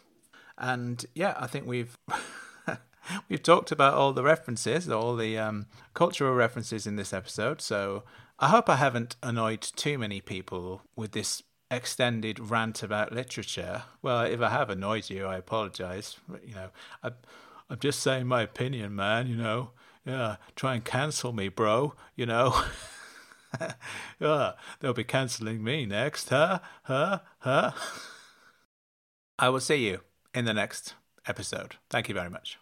Speaker 1: And yeah, I think we've <laughs> we've talked about all the references, all the um, cultural references in this episode. So I hope I haven't annoyed too many people with this extended rant about literature. Well, if I have annoyed you, I apologize. You know, I, I'm just saying my opinion, man. You know, yeah, try and cancel me, bro. You know. <laughs> yeah, they'll be cancelling me next, huh? Huh? Huh? <laughs> I will see you in the next episode. Thank you very much.